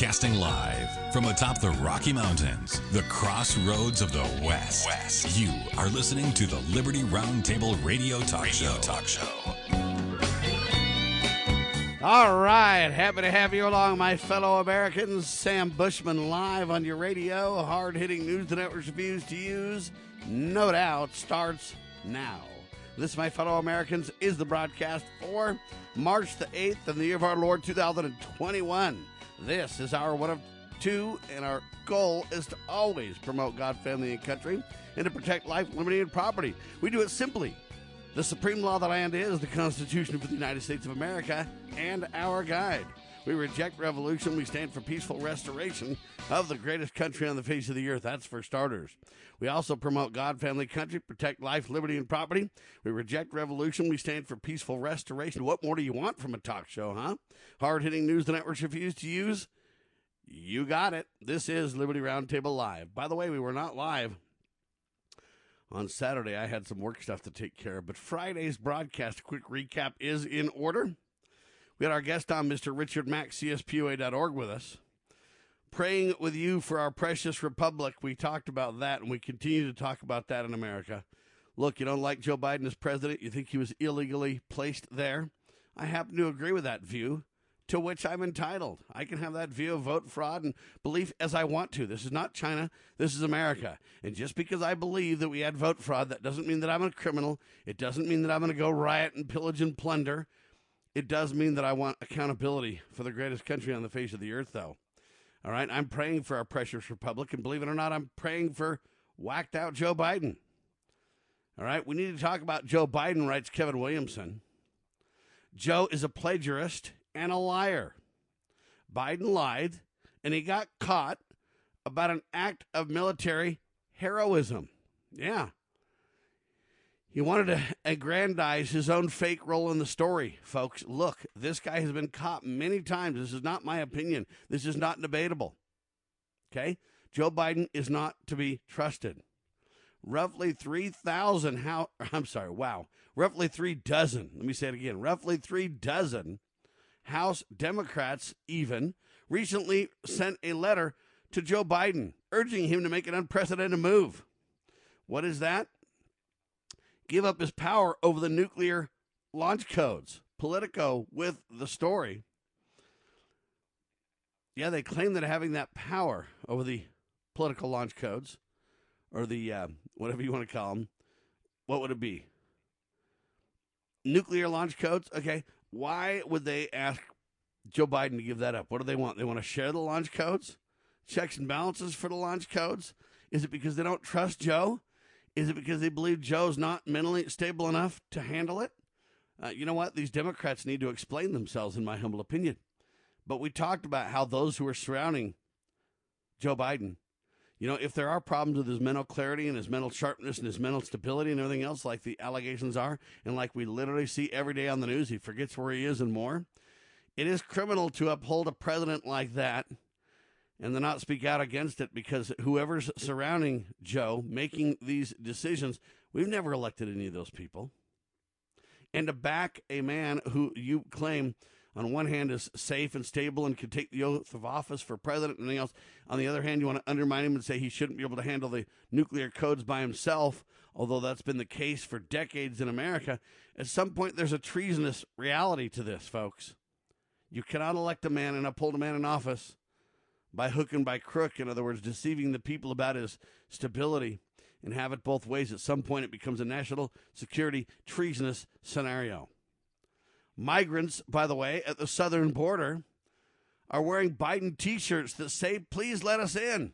Broadcasting live from atop the Rocky Mountains, the crossroads of the West. West. You are listening to the Liberty Roundtable Radio Talk radio Show. Talk Show. All right, happy to have you along, my fellow Americans. Sam Bushman live on your radio. Hard hitting news the network refuse to use, no doubt, starts now. This, my fellow Americans, is the broadcast for March the 8th in the year of our Lord 2021. This is our one of two, and our goal is to always promote God, family, and country, and to protect life, liberty, and property. We do it simply. The supreme law of the land is the Constitution for the United States of America and our guide. We reject revolution. We stand for peaceful restoration of the greatest country on the face of the earth. That's for starters. We also promote God, family, country, protect life, liberty, and property. We reject revolution. We stand for peaceful restoration. What more do you want from a talk show, huh? Hard hitting news the networks refuse to use. You got it. This is Liberty Roundtable Live. By the way, we were not live on Saturday. I had some work stuff to take care of, but Friday's broadcast, quick recap, is in order. We had our guest on, Mr. Richard Mack, CSPOA.org, with us. Praying with you for our precious republic. We talked about that, and we continue to talk about that in America. Look, you don't like Joe Biden as president. You think he was illegally placed there. I happen to agree with that view, to which I'm entitled. I can have that view of vote fraud and belief as I want to. This is not China. This is America. And just because I believe that we had vote fraud, that doesn't mean that I'm a criminal. It doesn't mean that I'm going to go riot and pillage and plunder. It does mean that I want accountability for the greatest country on the face of the earth, though. All right, I'm praying for our precious republic, and believe it or not, I'm praying for whacked out Joe Biden. All right, we need to talk about Joe Biden, writes Kevin Williamson. Joe is a plagiarist and a liar. Biden lied, and he got caught about an act of military heroism. Yeah, he wanted to aggrandize his own fake role in the story, folks. Look, this guy has been caught many times. This is not my opinion. This is not debatable. Okay? Joe Biden is not to be trusted. Roughly 3,000 how I'm sorry, wow. Roughly 3 dozen. Let me say it again. Roughly 3 dozen House Democrats even recently sent a letter to Joe Biden urging him to make an unprecedented move. What is that? Give up his power over the nuclear launch codes. Politico with the story. Yeah, they claim that having that power over the political launch codes, or the uh, whatever you want to call them, what would it be? Nuclear launch codes? Okay. Why would they ask Joe Biden to give that up? What do they want? They want to share the launch codes? Checks and balances for the launch codes? Is it because they don't trust Joe? Is it because they believe Joe's not mentally stable enough to handle it? Uh, you know what? These Democrats need to explain themselves, in my humble opinion. But we talked about how those who are surrounding Joe Biden, you know, if there are problems with his mental clarity and his mental sharpness and his mental stability and everything else, like the allegations are, and like we literally see every day on the news, he forgets where he is and more. It is criminal to uphold a president like that and to not speak out against it because whoever's surrounding Joe making these decisions, we've never elected any of those people. And to back a man who you claim, on one hand, is safe and stable and can take the oath of office for president and anything else. On the other hand, you want to undermine him and say he shouldn't be able to handle the nuclear codes by himself, although that's been the case for decades in America. At some point, there's a treasonous reality to this, folks. You cannot elect a man and uphold a man in office by hook and by crook. In other words, deceiving the people about his stability and have it both ways. At some point, it becomes a national security treasonous scenario. Migrants, by the way, at the southern border are wearing Biden t shirts that say, please let us in.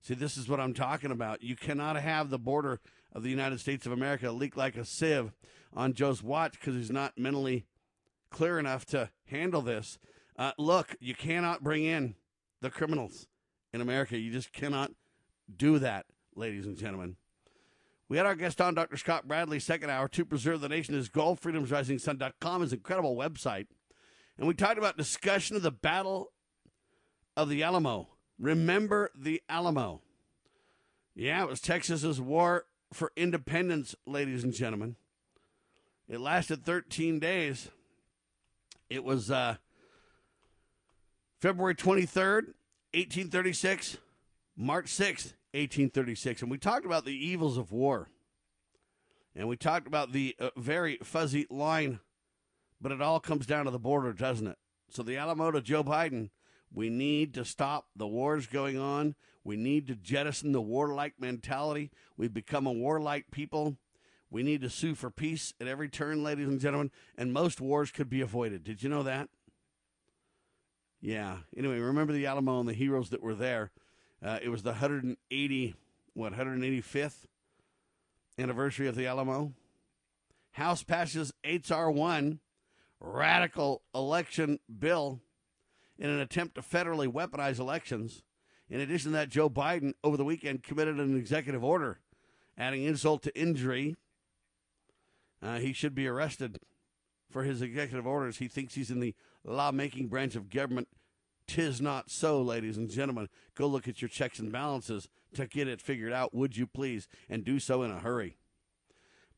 See, this is what I'm talking about. You cannot have the border of the United States of America leak like a sieve on Joe's watch because he's not mentally clear enough to handle this. Uh, look, you cannot bring in the criminals in America. You just cannot do that, ladies and gentlemen. We had our guest on, Dr. Scott Bradley, second hour, to preserve the nation. His goal, freedomsrisingsun.com, his incredible website. And we talked about discussion of the Battle of the Alamo. Remember the Alamo. Yeah, it was Texas's war for independence, ladies and gentlemen. It lasted 13 days. It was uh, February 23rd, 1836, March 6th, 1836. And we talked about the evils of war. And we talked about the uh, very fuzzy line, but it all comes down to the border, doesn't it? So the Alamo to Joe Biden, we need to stop the wars going on. We need to jettison the warlike mentality. We've become a warlike people. We need to sue for peace at every turn, ladies and gentlemen, and most wars could be avoided. Did you know that? Yeah. Anyway, remember the Alamo and the heroes that were there. Uh, it was the 180, what, 185th anniversary of the Alamo. House passes HR1, radical election bill, in an attempt to federally weaponize elections. In addition to that, Joe Biden over the weekend committed an executive order adding insult to injury. Uh, he should be arrested for his executive orders. He thinks he's in the lawmaking branch of government. Tis not so, ladies and gentlemen. Go look at your checks and balances to get it figured out, would you please, and do so in a hurry.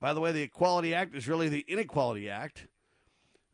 By the way, the Equality Act is really the Inequality Act,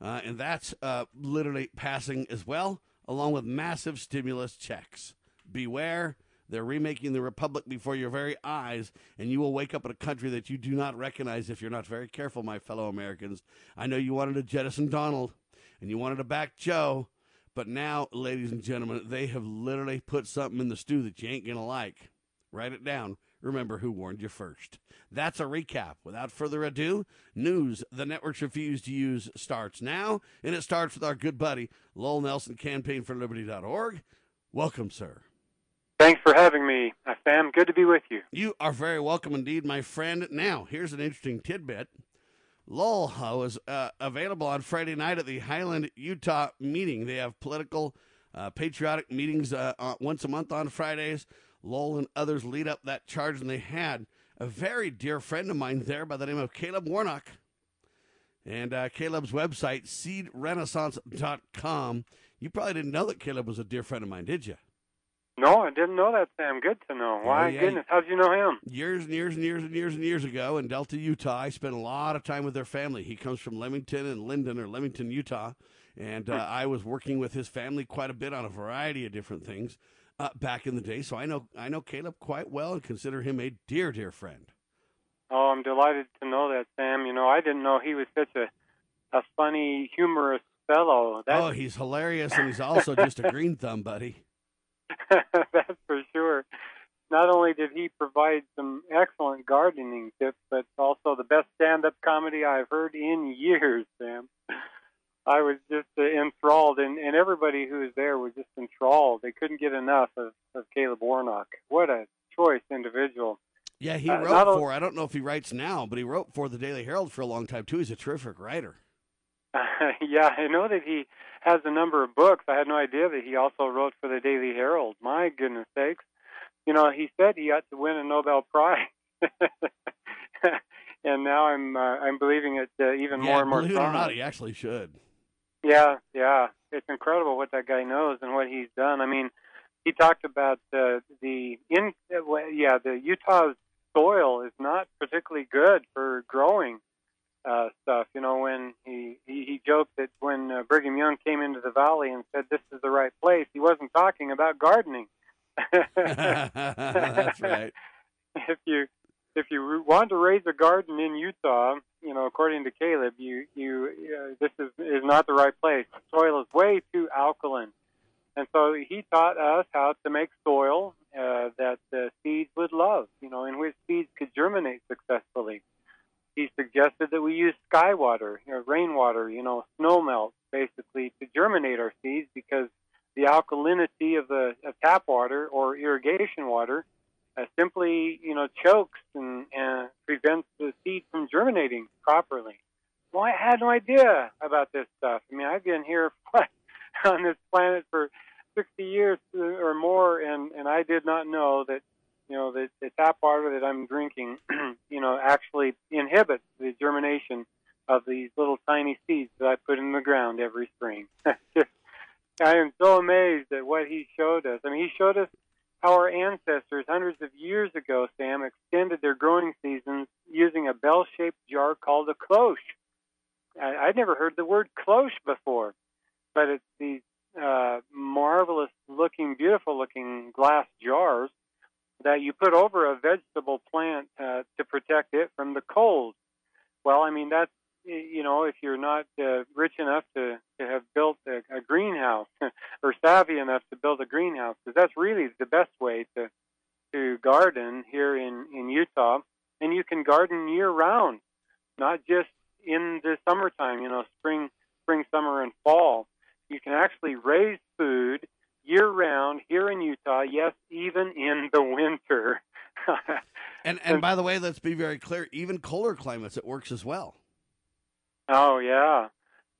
uh, and that's uh, literally passing as well, along with massive stimulus checks. Beware, they're remaking the republic before your very eyes, and you will wake up in a country that you do not recognize if you're not very careful, my fellow Americans. I know you wanted to jettison Donald, and you wanted to back Joe, but now, ladies and gentlemen, they have literally put something in the stew that you ain't going to like. Write it down. Remember who warned you first. That's a recap. Without further ado, news the networks refuse to use starts now, and it starts with our good buddy, Lowell Nelson, campaignforliberty.org. Welcome, sir. Thanks for having me, uh, Sam. Good to be with you. You are very welcome indeed, my friend. Now, here's an interesting tidbit. Lowell was uh, available on Friday night at the Highland, Utah meeting. They have political, uh, patriotic meetings uh, once a month on Fridays. Lowell and others lead up that charge, and they had a very dear friend of mine there by the name of Caleb Warnock. And uh, Caleb's website, seedrenaissance.com. You probably didn't know that Caleb was a dear friend of mine, did you? No, I didn't know that, Sam. Good to know. Why, oh, yeah. goodness, how did you know him? Years and years and years and years and years ago in Delta, Utah, I spent a lot of time with their family. He comes from Leamington and Lynndyl, or Leamington, Utah, and uh, hmm. I was working with his family quite a bit on a variety of different things uh, back in the day. So I know I know Caleb quite well and consider him a dear, dear friend. Oh, I'm delighted to know that, Sam. You know, I didn't know he was such a a funny, humorous fellow. That's... Oh, he's hilarious, and he's also just a green thumb, buddy. That's for sure. Not only did he provide some excellent gardening tips, but also the best stand-up comedy I've heard in years, Sam. I was just uh, enthralled, and, and everybody who was there was just enthralled. They couldn't get enough of, of Caleb Warnock. What a choice individual. Yeah, he uh, wrote for, I don't know if he writes now, but he wrote for the Daily Herald for a long time, too. He's a terrific writer. Uh, yeah, I know that he has a number of books. I had no idea that he also wrote for the Daily Herald. My goodness sakes. You know, he said he ought to win a Nobel Prize. and now I'm uh, I'm believing it uh, even yeah, more and more. Believe it or not, he actually should. Yeah, yeah, it's incredible what that guy knows and what he's done. I mean, he talked about uh, the in uh, yeah the Utah's soil is not particularly good for growing uh, stuff. You know, when he, he, he joked that when uh, Brigham Young came into the valley and said this is the right place, he wasn't talking about gardening. That's right. if you if you want to raise a garden in Utah, you know, according to Caleb, you you uh, this is is not the right place. The soil is way too alkaline, and so he taught us how to make soil uh, that the seeds would love. You know, in which seeds could germinate successfully he suggested that we use sky water, you know, rainwater, you know, snow melt, basically, to germinate our seeds because the alkalinity of the of tap water or irrigation water uh, simply, you know, chokes and, and prevents the seed from germinating properly. Well, I had no idea about this stuff. I mean, I've been here on this planet for 60 years or more, and, and I did not know that you know, the, the tap water that I'm drinking, you know, actually inhibits the germination of these little tiny seeds that I put in the ground every spring. I am so amazed at what he showed us. I mean, he showed us how our ancestors, hundreds of years ago, Sam, extended their growing seasons using a bell-shaped jar called a cloche. I, I'd never heard the word cloche before, but it's these uh, marvelous looking, beautiful looking glass jars that you put over a vegetable plant uh, to protect it from the cold. Well, I mean that's you know if you're not uh, rich enough to to have built a, a greenhouse or savvy enough to build a greenhouse, because that's really the best way to to garden here in in Utah, and you can garden year round, not just in the summertime. You know, spring, spring, summer, and fall. You can actually raise food year round here in Utah. Yes, even in the winter. and and by the way, let's be very clear. Even colder climates, it works as well. Oh yeah,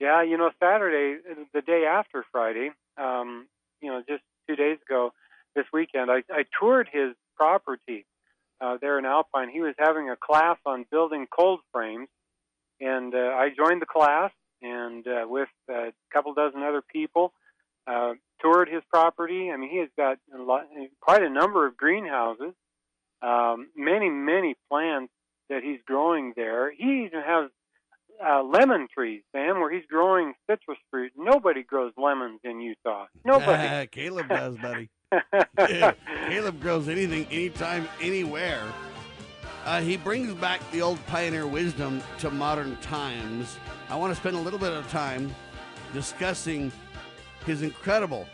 yeah. You know, Saturday, the day after Friday, um, you know, just two days ago, this weekend, I, I toured his property uh, there in Alpine. He was having a class on building cold frames, and uh, I joined the class and uh, with a couple dozen other people uh, toured his property. I mean, he has got a lot, quite a number of greenhouses, um, many many plants that he's growing there. He even has uh, lemon trees, Sam, where he's growing citrus fruit. Nobody grows lemons in Utah. Nobody. Caleb does, buddy. Caleb grows anything, anytime, anywhere. Uh, he brings back the old pioneer wisdom to modern times. I want to spend a little bit of time discussing his incredible,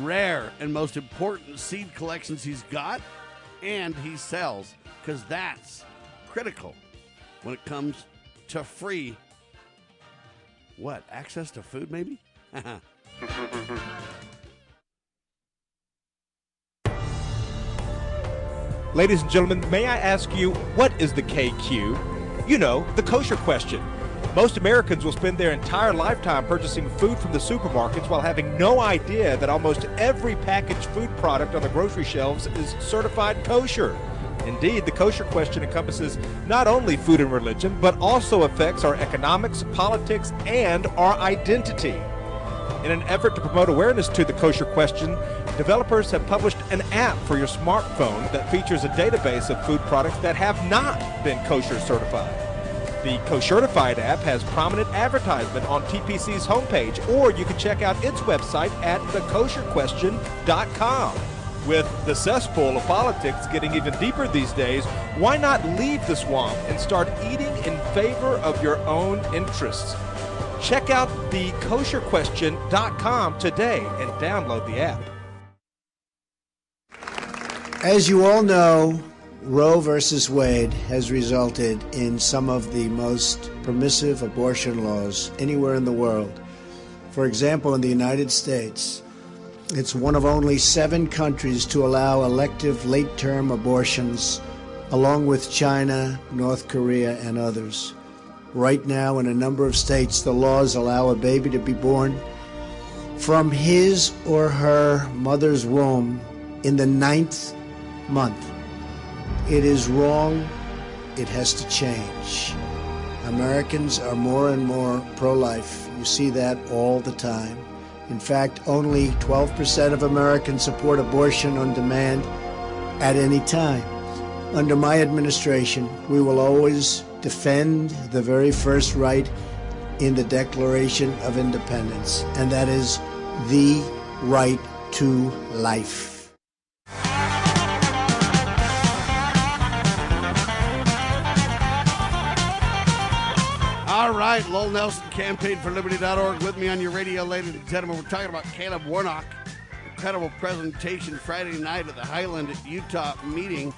rare, and most important seed collections he's got and he sells, because that's critical when it comes to free what access to food maybe Ladies and gentlemen, may I ask you, what is the KQ? You know, the kosher question. Most Americans will spend their entire lifetime purchasing food from the supermarkets while having no idea that almost every packaged food product on the grocery shelves is certified kosher. Indeed, the kosher question encompasses not only food and religion, but also affects our economics, politics, and our identity. In an effort to promote awareness to the kosher question, developers have published an app for your smartphone that features a database of food products that have not been kosher certified. The Koshertified app has prominent advertisement on TPC's homepage, or you can check out its website at thekosherquestion.com. With the cesspool of politics getting even deeper these days, why not leave the swamp and start eating in favor of your own interests? Check out thekosherquestion.com today and download the app. As you all know, Roe versus Wade has resulted in some of the most permissive abortion laws anywhere in the world. For example, in the United States, it's one of only seven countries to allow elective late term abortions, along with China, North Korea, and others. Right now, in a number of states, the laws allow a baby to be born from his or her mother's womb in the ninth month. It is wrong. It has to change. Americans are more and more pro life. You see that all the time. In fact, only 12% of Americans support abortion on demand at any time. Under my administration, we will always defend the very first right in the Declaration of Independence, and that is the right to life. Right, Lowell Nelson, campaign for liberty.org with me on your radio, ladies and gentlemen. We're talking about Caleb Warnock. Incredible presentation Friday night at the Highland Utah meeting.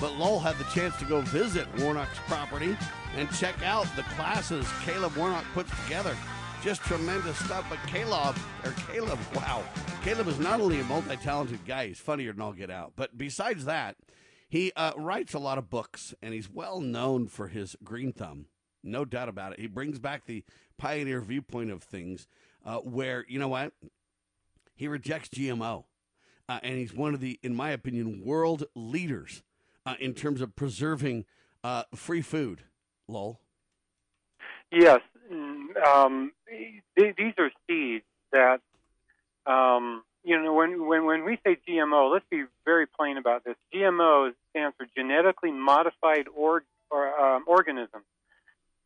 But Lowell had the chance to go visit Warnock's property and check out the classes Caleb Warnock puts together. Just tremendous stuff. But Caleb, or Caleb, wow. Caleb is not only a multi talented guy, he's funnier than all get out. But besides that, he uh, writes a lot of books and he's well known for his green thumb. No doubt about it. He brings back the pioneer viewpoint of things uh, where, you know what? He rejects GMO. Uh, and he's one of the, in my opinion, world leaders uh, in terms of preserving uh, free food. Lowell. Yes, um, these are seeds that um, you know when, when when we say GMO, let's be very plain about this. GMO stands for genetically modified or, or um, organisms,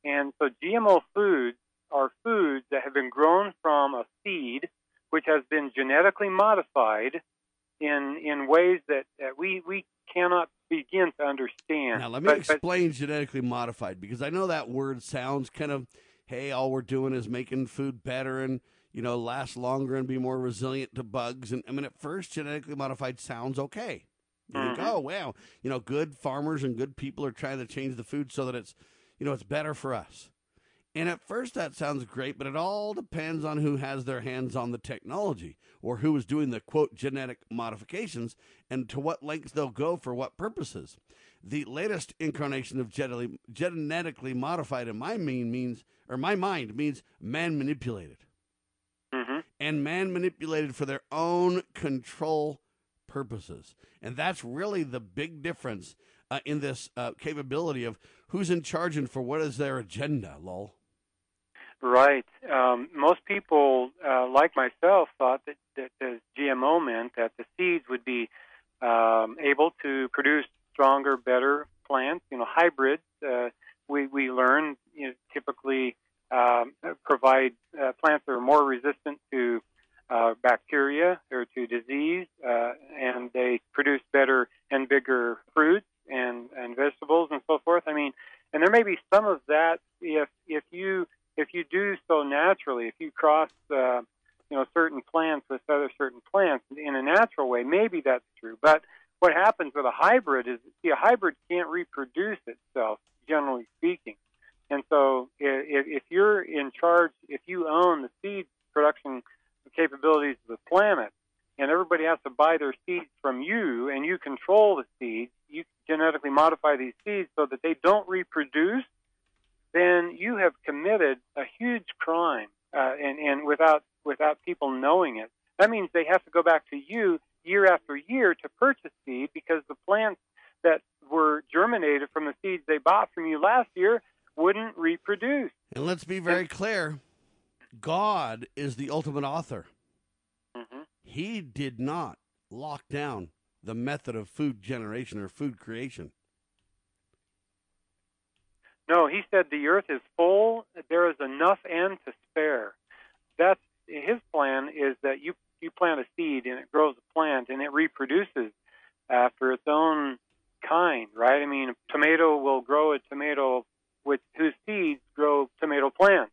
and so GMO foods are foods that have been grown from a seed which has been genetically modified in in ways that, that we we cannot begin to understand. Now, let me But- but- explain genetically modified because I know that word sounds kind of, hey, all we're doing is making food better and you know last longer and be more resilient to bugs. And I mean, at first, genetically modified sounds okay. You think, Mhm. oh wow, you know, good farmers and good people are trying to change the food so that it's, you know, it's better for us. And at first, that sounds great, but it all depends on who has their hands on the technology or who is doing the quote genetic modifications and to what lengths they'll go for what purposes. The latest incarnation of genetically, modified in my mean means, or my mind means man manipulated Mhm. and man manipulated for their own control purposes. And that's really the big difference uh, in this uh, capability of who's in charge and for what is their agenda, Lowell. Right. Um, most people, uh, like myself, thought that, that GMO meant that the seeds would be um, able to produce stronger, better plants. You know, hybrids. Uh, we we learn you know, typically um, provide uh, plants that are more resistant to uh, bacteria or to disease, uh, and they produce better and bigger fruits and and vegetables and so forth. I mean, and there may be some of that if if you if you do so naturally, if you cross, uh, you know, certain plants with other certain plants in a natural way, maybe that's true. But what happens with a hybrid is, see, a hybrid can't reproduce itself, generally speaking. And so, if, if you're in charge, if you own the seed production capabilities of the planet, and everybody has to buy their seeds from you, and you control the seeds, you genetically modify these seeds so that they don't reproduce then you have committed a huge crime, uh, and, and without without people knowing it. That means they have to go back to you year after year to purchase seed because the plants that were germinated from the seeds they bought from you last year wouldn't reproduce. And let's be very clear God is the ultimate author. He did not lock down the method of food generation or food creation. No, he said the earth is full. There is enough and to spare. That's his plan. Is that you you plant a seed and it grows a plant and it reproduces uh, after its own kind, right? I mean, a tomato will grow a tomato with whose seeds grow tomato plants.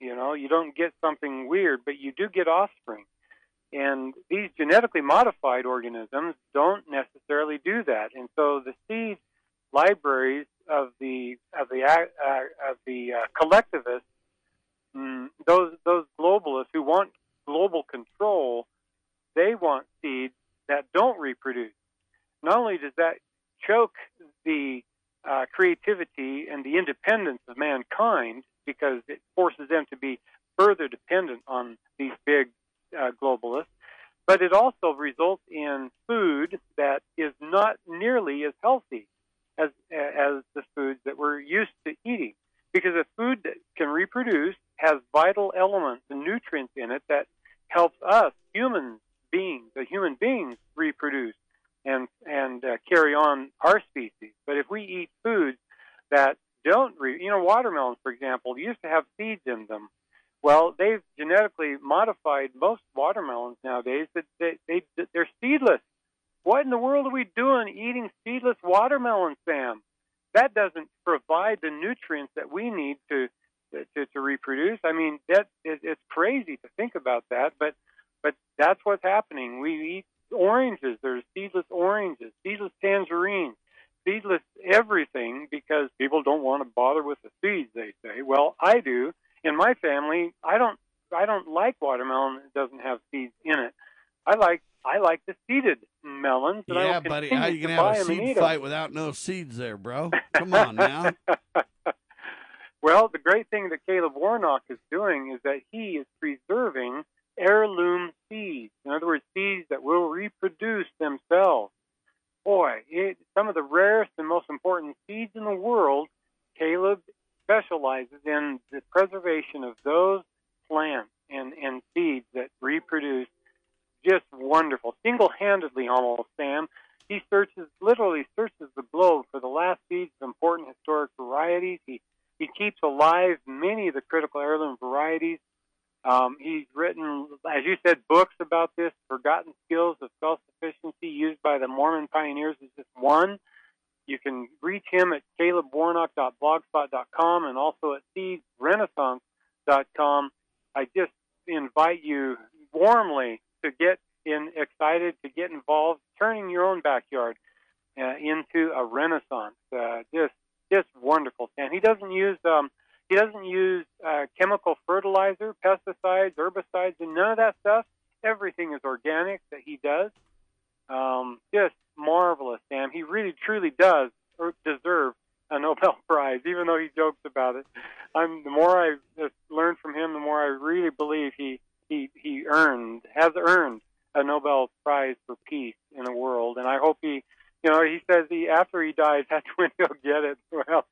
You know, you don't get something weird, but you do get offspring. And these genetically modified organisms don't necessarily do that. And so the seed libraries of the of the uh, of the uh, collectivists, mm, those those globalists who want global control, they want seeds that don't reproduce. Not only does that choke the uh, creativity and the independence of mankind because it forces them to be further dependent on these big uh, globalists, but it also results in food that is not nearly as healthy as as the foods that we're used to eating. Because a food that can reproduce has vital elements and nutrients in it that helps us human beings, the human beings, reproduce and and uh, carry on our species. But if we eat foods that don't, re- you know, watermelons, for example, used to have seeds in them. Well, they've genetically modified most watermelons nowadays that they, they they're seedless. What in the world are we doing eating seedless watermelon, Sam? That doesn't provide the nutrients that we need to to, to reproduce. I mean, that it, it's crazy to think about that, but but that's what's happening. We eat oranges. There's seedless oranges, seedless tangerines, seedless everything because people don't want to bother with the seeds. They say. Well, I do. In my family, I don't. I don't like watermelon that doesn't have seeds in it. I like I like the seeded melons. Yeah, buddy, how you to gonna have a seed fight without no seeds there, bro? Come on now. well, the great thing that Caleb Warnock is doing is that he is preserving heirloom seeds. In other words, seeds that will reproduce themselves. Boy, it, some of the rarest and most important seeds in the world, Caleb specializes in the preservation of those plants and, and seeds that reproduce just wonderful. Single handedly almost, Sam. He searches literally searches the globe for the last seeds of important historic varieties. He he keeps alive many of the critical heirloom varieties. Um, he's written, as you said, books about this Forgotten Skills of Self Sufficiency used by the Mormon pioneers is just one. You can reach him at calebwarnock.blogspot.com and also at seedsrenaissance.com. I just invite you warmly to get in excited to get involved, turning your own backyard uh, into a renaissance. Uh, just just wonderful, and he doesn't use um, he doesn't use uh, chemical fertilizer, pesticides, herbicides, and none of that stuff. Everything is organic that he does. Um, just marvelous, Sam. He really, truly does deserve a Nobel Prize, even though he jokes about it. I'm the more I learned from him, the more I really believe he he he earned has earned a Nobel Prize for peace in the world, and I hope he, you know, he says he after he dies, that's when he'll get it. Well,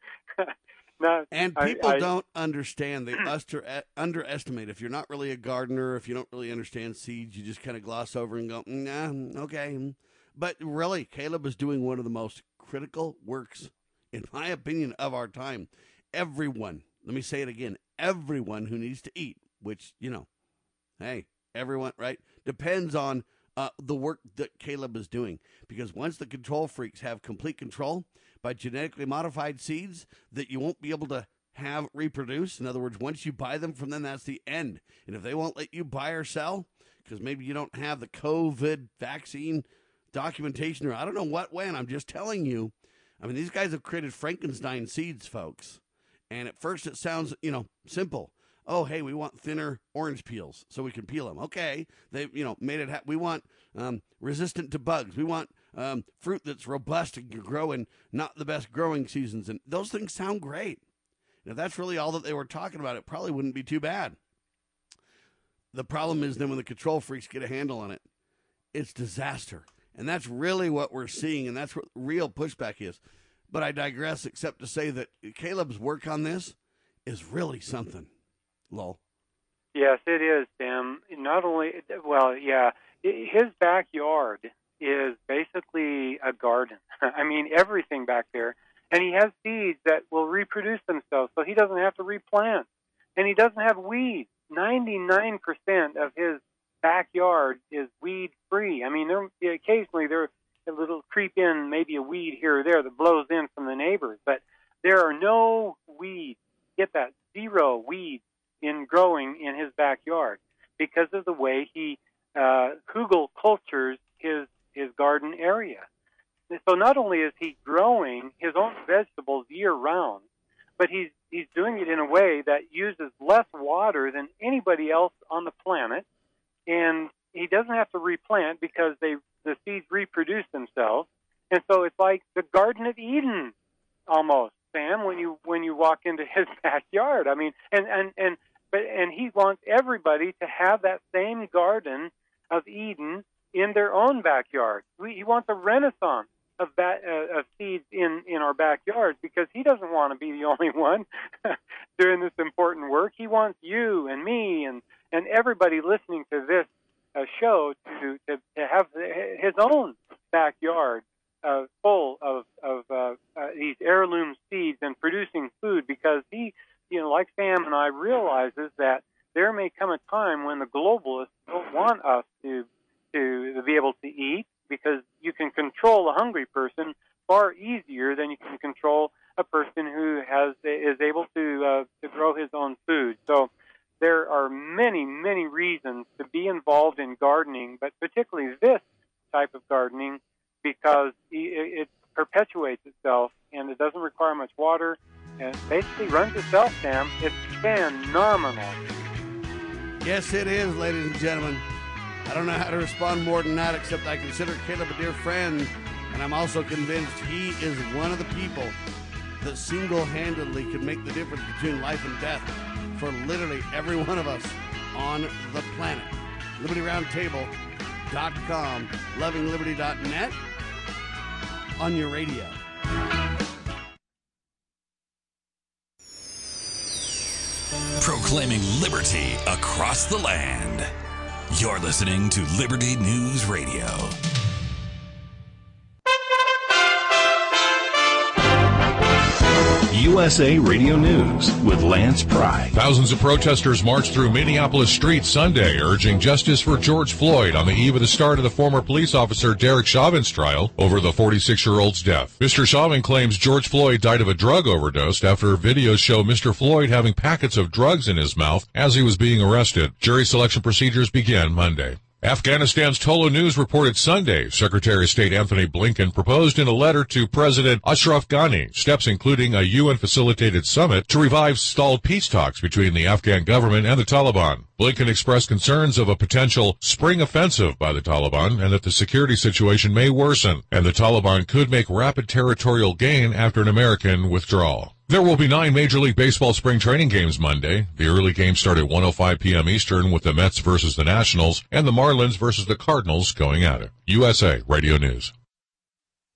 not, and people I, I, don't understand. They underestimate. If you're not really a gardener, if you don't really understand seeds, you just kind of gloss over and go, mm, nah, mm, okay. Mm. But really, Caleb is doing one of the most critical works, in my opinion, of our time. Everyone, let me say it again, everyone who needs to eat, which, you know, hey, everyone, right? Depends on uh, the work that Caleb is doing. Because once the control freaks have complete control by genetically modified seeds that you won't be able to have reproduce, in other words, once you buy them from them, that's the end. And if they won't let you buy or sell, because maybe you don't have the COVID vaccine documentation or I don't know what and I'm just telling you, I mean, these guys have created Frankenstein seeds, folks. And at first it sounds, you know, simple oh hey we want thinner orange peels so we can peel them okay they you know made it ha- we want um, resistant to bugs we want um, fruit that's robust and can grow in not the best growing seasons. And those things sound great. And if that's really all that they were talking about it probably wouldn't be too bad. The problem is then when the control freaks get a handle on it it's disaster. And that's really what we're seeing and that's what real pushback is. But i digress except to say that caleb's work on this is really something Lowell. Yes, it is, Tim. Not only, well, yeah, his backyard is basically a garden. I mean, everything back there. And he has seeds that will reproduce themselves, so he doesn't have to replant. And he doesn't have weeds. 99% of his backyard is weed free. I mean, there occasionally there a little creep in, maybe a weed here or there that blows in from the neighbors, but there are no weeds. Get that zero weeds in growing in his backyard because of the way he uh, Kugel cultures his his garden area. So not only is he growing his own vegetables year round, but he's he's doing it in a way that uses less water than anybody else on the planet, and he doesn't have to replant because they the seeds reproduce themselves, and so it's like the Garden of Eden almost, Sam, when you when you walk into his backyard. I mean, and and and but and he wants everybody to have that same garden of Eden in their own backyard. We, he wants a renaissance of uh, of seeds in in our backyards because he doesn't want to be the only one doing this important work. He wants you and me and and everybody listening to this uh, show to, to to have his own backyard uh, full of of uh, uh, these heirloom seeds and producing food because he you know, like Sam and I realizes that there may come a time when the globalists don't want us to to, be able to eat because you can control a hungry person far easier than you can control a person who has is able to uh, to grow his own food. So there are many many reasons to be involved in gardening, but particularly this type of gardening because it perpetuates itself and it doesn't require much water and basically runs itself, Sam. It's phenomenal. Yes, it is, ladies and gentlemen. I don't know how to respond more than that, except I consider Caleb a dear friend, and I'm also convinced he is one of the people that single handedly can make the difference between life and death for literally every one of us on the planet. LibertyRoundtable.com, lovingliberty.net on your radio. proclaiming liberty across the land. You're listening to Liberty News Radio. USA Radio News with Lance Pry. Thousands of protesters marched through Minneapolis streets Sunday, urging justice for George Floyd on the eve of the start of the former police officer Derek Chauvin's trial over the 46-year-old's death. Mr. Chauvin claims George Floyd died of a drug overdose after videos show Mr. Floyd having packets of drugs in his mouth as he was being arrested. Jury selection procedures begin Monday. Afghanistan's Tolo News reported Sunday Secretary of State Antony Blinken proposed in a letter to President Ashraf Ghani steps including a UN-facilitated summit to revive stalled peace talks between the Afghan government and the Taliban. Blinken expressed concerns of a potential spring offensive by the Taliban and that the security situation may worsen and the Taliban could make rapid territorial gain after an American withdrawal. There will be nine Major League Baseball spring training games Monday. The early game start at 1.05 p.m. Eastern with the Mets versus the Nationals and the Marlins versus the Cardinals going at it. USA Radio News.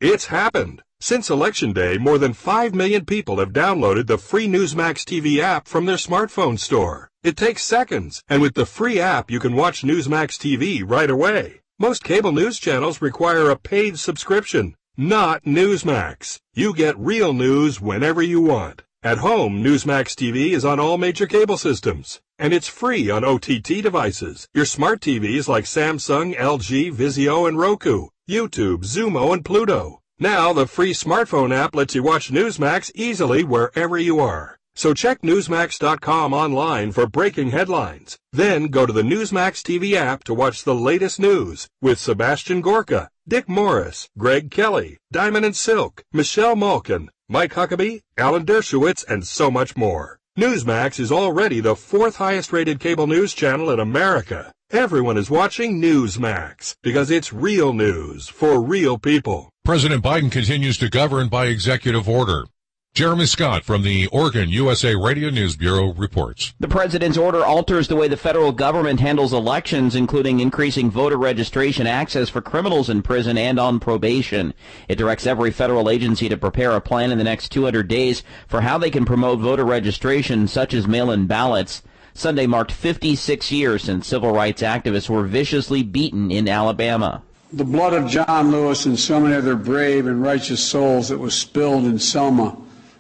It's happened. Since Election Day, more than 5 million people have downloaded the free Newsmax TV app from their smartphone store. It takes seconds, and with the free app, you can watch Newsmax TV right away. Most cable news channels require a paid subscription. Not Newsmax. You get real news whenever you want. At home, Newsmax TV is on all major cable systems, and it's free on OTT devices. Your smart TVs like Samsung, LG, Vizio, and Roku, YouTube, Xumo, and Pluto. Now the free smartphone app lets you watch Newsmax easily wherever you are. So check Newsmax.com online for breaking headlines. Then go to the Newsmax TV app to watch the latest news with Sebastian Gorka, Dick Morris, Greg Kelly, Diamond and Silk, Michelle Malkin, Mike Huckabee, Alan Dershowitz, and so much more. Newsmax is already the fourth highest rated cable news channel in America. Everyone is watching Newsmax because it's real news for real people. President Biden continues to govern by executive order. Jeremy Scott from the Oregon USA Radio News Bureau reports. The president's order alters the way the federal government handles elections, including increasing voter registration access for criminals in prison and on probation. It directs every federal agency to prepare a plan in the next 200 days for how they can promote voter registration, such as mail-in ballots. Sunday marked 56 years since civil rights activists were viciously beaten in Alabama. The blood of John Lewis and so many other brave and righteous souls that was spilled in Selma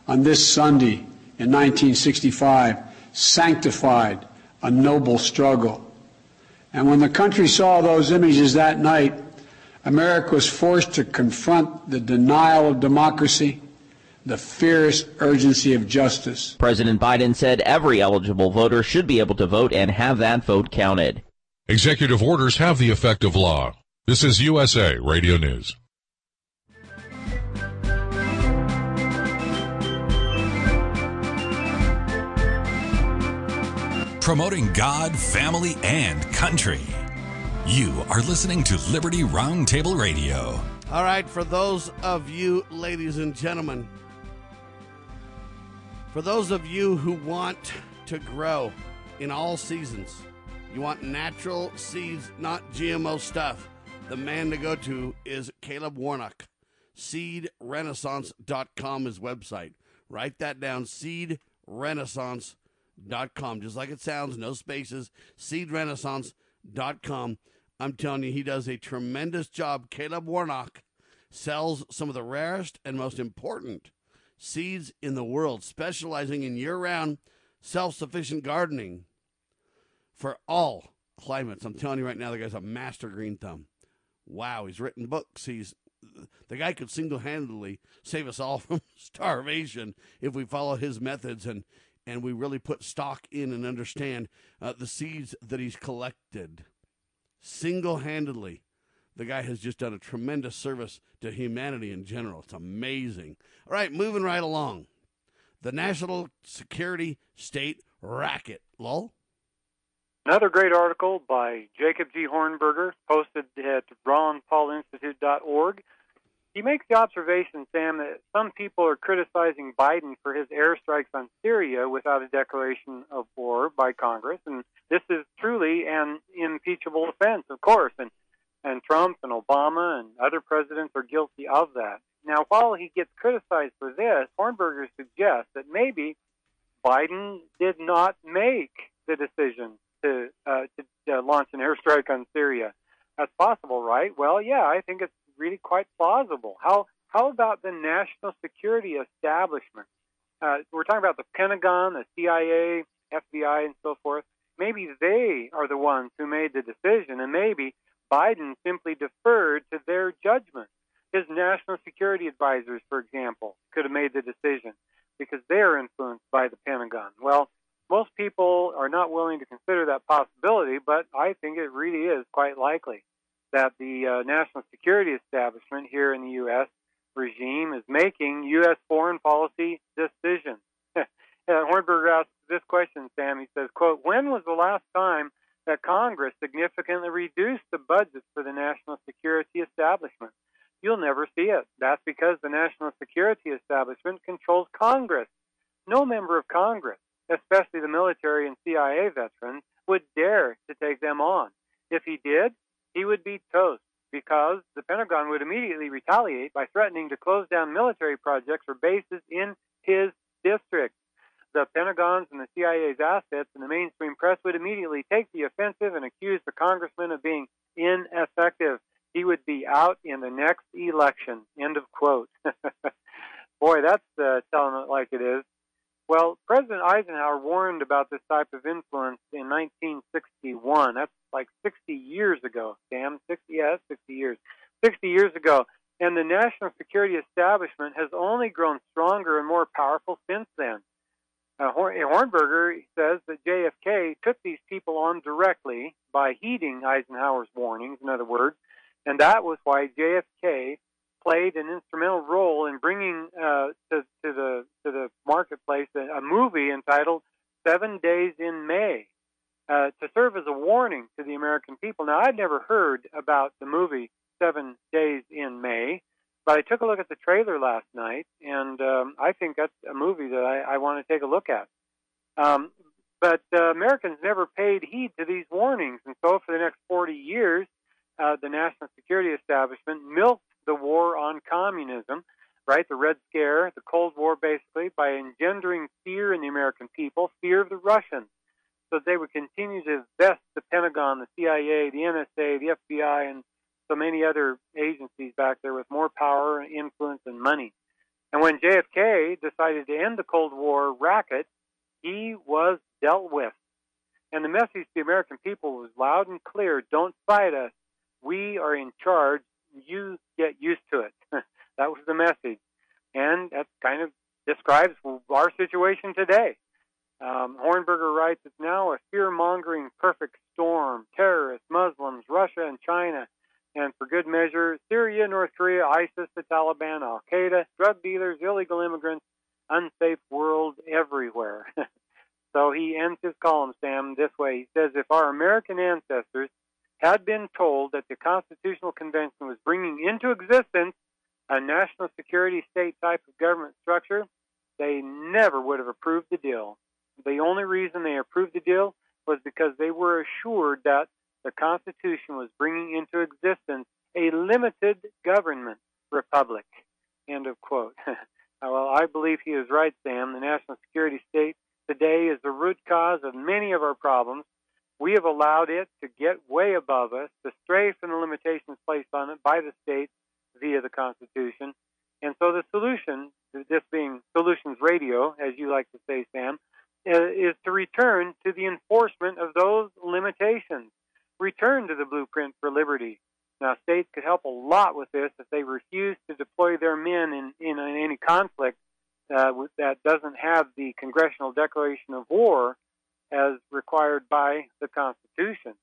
on this Sunday in 1965 sanctified a noble struggle. And when the country saw those images that night, America was forced to confront the denial of democracy, the fierce urgency of justice. President Biden said every eligible voter should be able to vote and have that vote counted. Executive orders have the effect of law. This is USA Radio News. Promoting God, family, and country. You are listening to Liberty Roundtable Radio. All right, for those of you, ladies and gentlemen, for those of you who want to grow in all seasons, you want natural seeds, not GMO stuff, the man to go to is Caleb Warnock. SeedRenaissance.com is website. Write that down, SeedRenaissance.com com, just like it sounds, no spaces, seedrenaissance.com. I'm telling you, he does a tremendous job. Caleb Warnock sells some of the rarest and most important seeds in the world, specializing in year round, self sufficient gardening for all climates. I'm telling you right now, the guy's a master green thumb. Wow, he's written books. He's the guy could single handedly save us all from starvation if we follow his methods and and we really put stock in and understand uh, the seeds that he's collected single handedly. The guy has just done a tremendous service to humanity in general. It's amazing. All right, moving right along. The National Security State Racket. Lowell? Another great article by Jacob G. Hornberger, posted at ronpaulinstitute.org. He makes the observation, Sam, that some people are criticizing Biden for his airstrikes on Syria without a declaration of war by Congress, and this is truly an impeachable offense, of course, and and Trump and Obama and other presidents are guilty of that. Now, while he gets criticized for this, Hornberger suggests that maybe Biden did not make the decision to uh, to uh, launch an airstrike on Syria. That's possible, right? Well, yeah, I think it's really quite plausible. How how about the national security establishment uh, we're talking about the Pentagon, the CIA, FBI, and so forth. Maybe they are the ones who made the decision, and maybe Biden simply deferred to their judgment. His national security advisors, for example, could have made the decision because they are influenced by the Pentagon. Well, most people are not willing to consider that possibility, but I think it really is quite likely that the uh, national security establishment here in the U.S. regime is making U.S. foreign policy decisions. Hornberger asks this question, Sam. He says, quote, when was the last time that Congress significantly reduced the budget for the national security establishment? You'll never see it. That's because the national security establishment controls Congress. No member of Congress, especially the military and CIA veterans, would dare to take them on. If he did, he would be toast because the Pentagon would immediately retaliate by threatening to close down military projects or bases in his district. The Pentagon's and the CIA's assets and the mainstream press would immediately take the offensive and accuse the congressman of being ineffective. He would be out in the next election. End of quote. Boy, that's uh, telling it like it is. Well, President Eisenhower warned about this type of influence in 1961. That's like 60 years ago, Sam. 60, yeah, 60 years. 60 years ago. And the national security establishment has only grown stronger and more powerful since then. Uh, Hornberger says that JFK took these people on directly by heeding Eisenhower's warnings, in other words, and that was why JFK played an instrumental role in bringing uh, to, to the to the marketplace a, a movie entitled Seven Days in May uh, to serve as a warning to the American people. Now, I'd never heard about the movie Seven Days in May, but I took a look at the trailer last night, and um, I think that's a movie that I, I want to take a look at. Um, but uh, Americans never paid heed to these warnings, and so for the next 40 years, uh, the national security establishment milked the war on communism, right? The Red Scare, the Cold War, basically, by engendering fear in the American people, fear of the Russians, so they would continue to vest the Pentagon, the CIA, the NSA, the FBI, and so many other agencies back there with more power, influence, and money. And when JFK decided to end the Cold War racket, he was dealt with. And the message to the American people was loud and clear don't fight us. We are in charge you get used to it. that was the message. And that kind of describes our situation today. Um, Hornberger writes, it's now a fear mongering perfect storm. Terrorists, Muslims, Russia, and China. And for good measure, Syria, North Korea, ISIS, the Taliban, Al Qaeda, drug dealers, illegal immigrants, unsafe world everywhere. so he ends his column, Sam, this way. He says, If our American ancestors had been told that the Constitutional Convention was bringing into existence a national security state type of government structure, they never would have approved the deal. The only reason they approved the deal was because they were assured that the Constitution was bringing into existence a limited government republic. End of quote. well, I believe he is right, Sam. The national security state today is the root cause of many of our problems we have allowed it to get way above us, to stray from the limitations placed on it by the states via the Constitution. And so the solution, this being Solutions Radio, as you like to say, Sam, uh, is to return to the enforcement of those limitations. Return to the blueprint for liberty. Now, states could help a lot with this if they refuse to deploy their men in, in, in any conflict uh, that doesn't have the Congressional Declaration of War as required by the Constitution,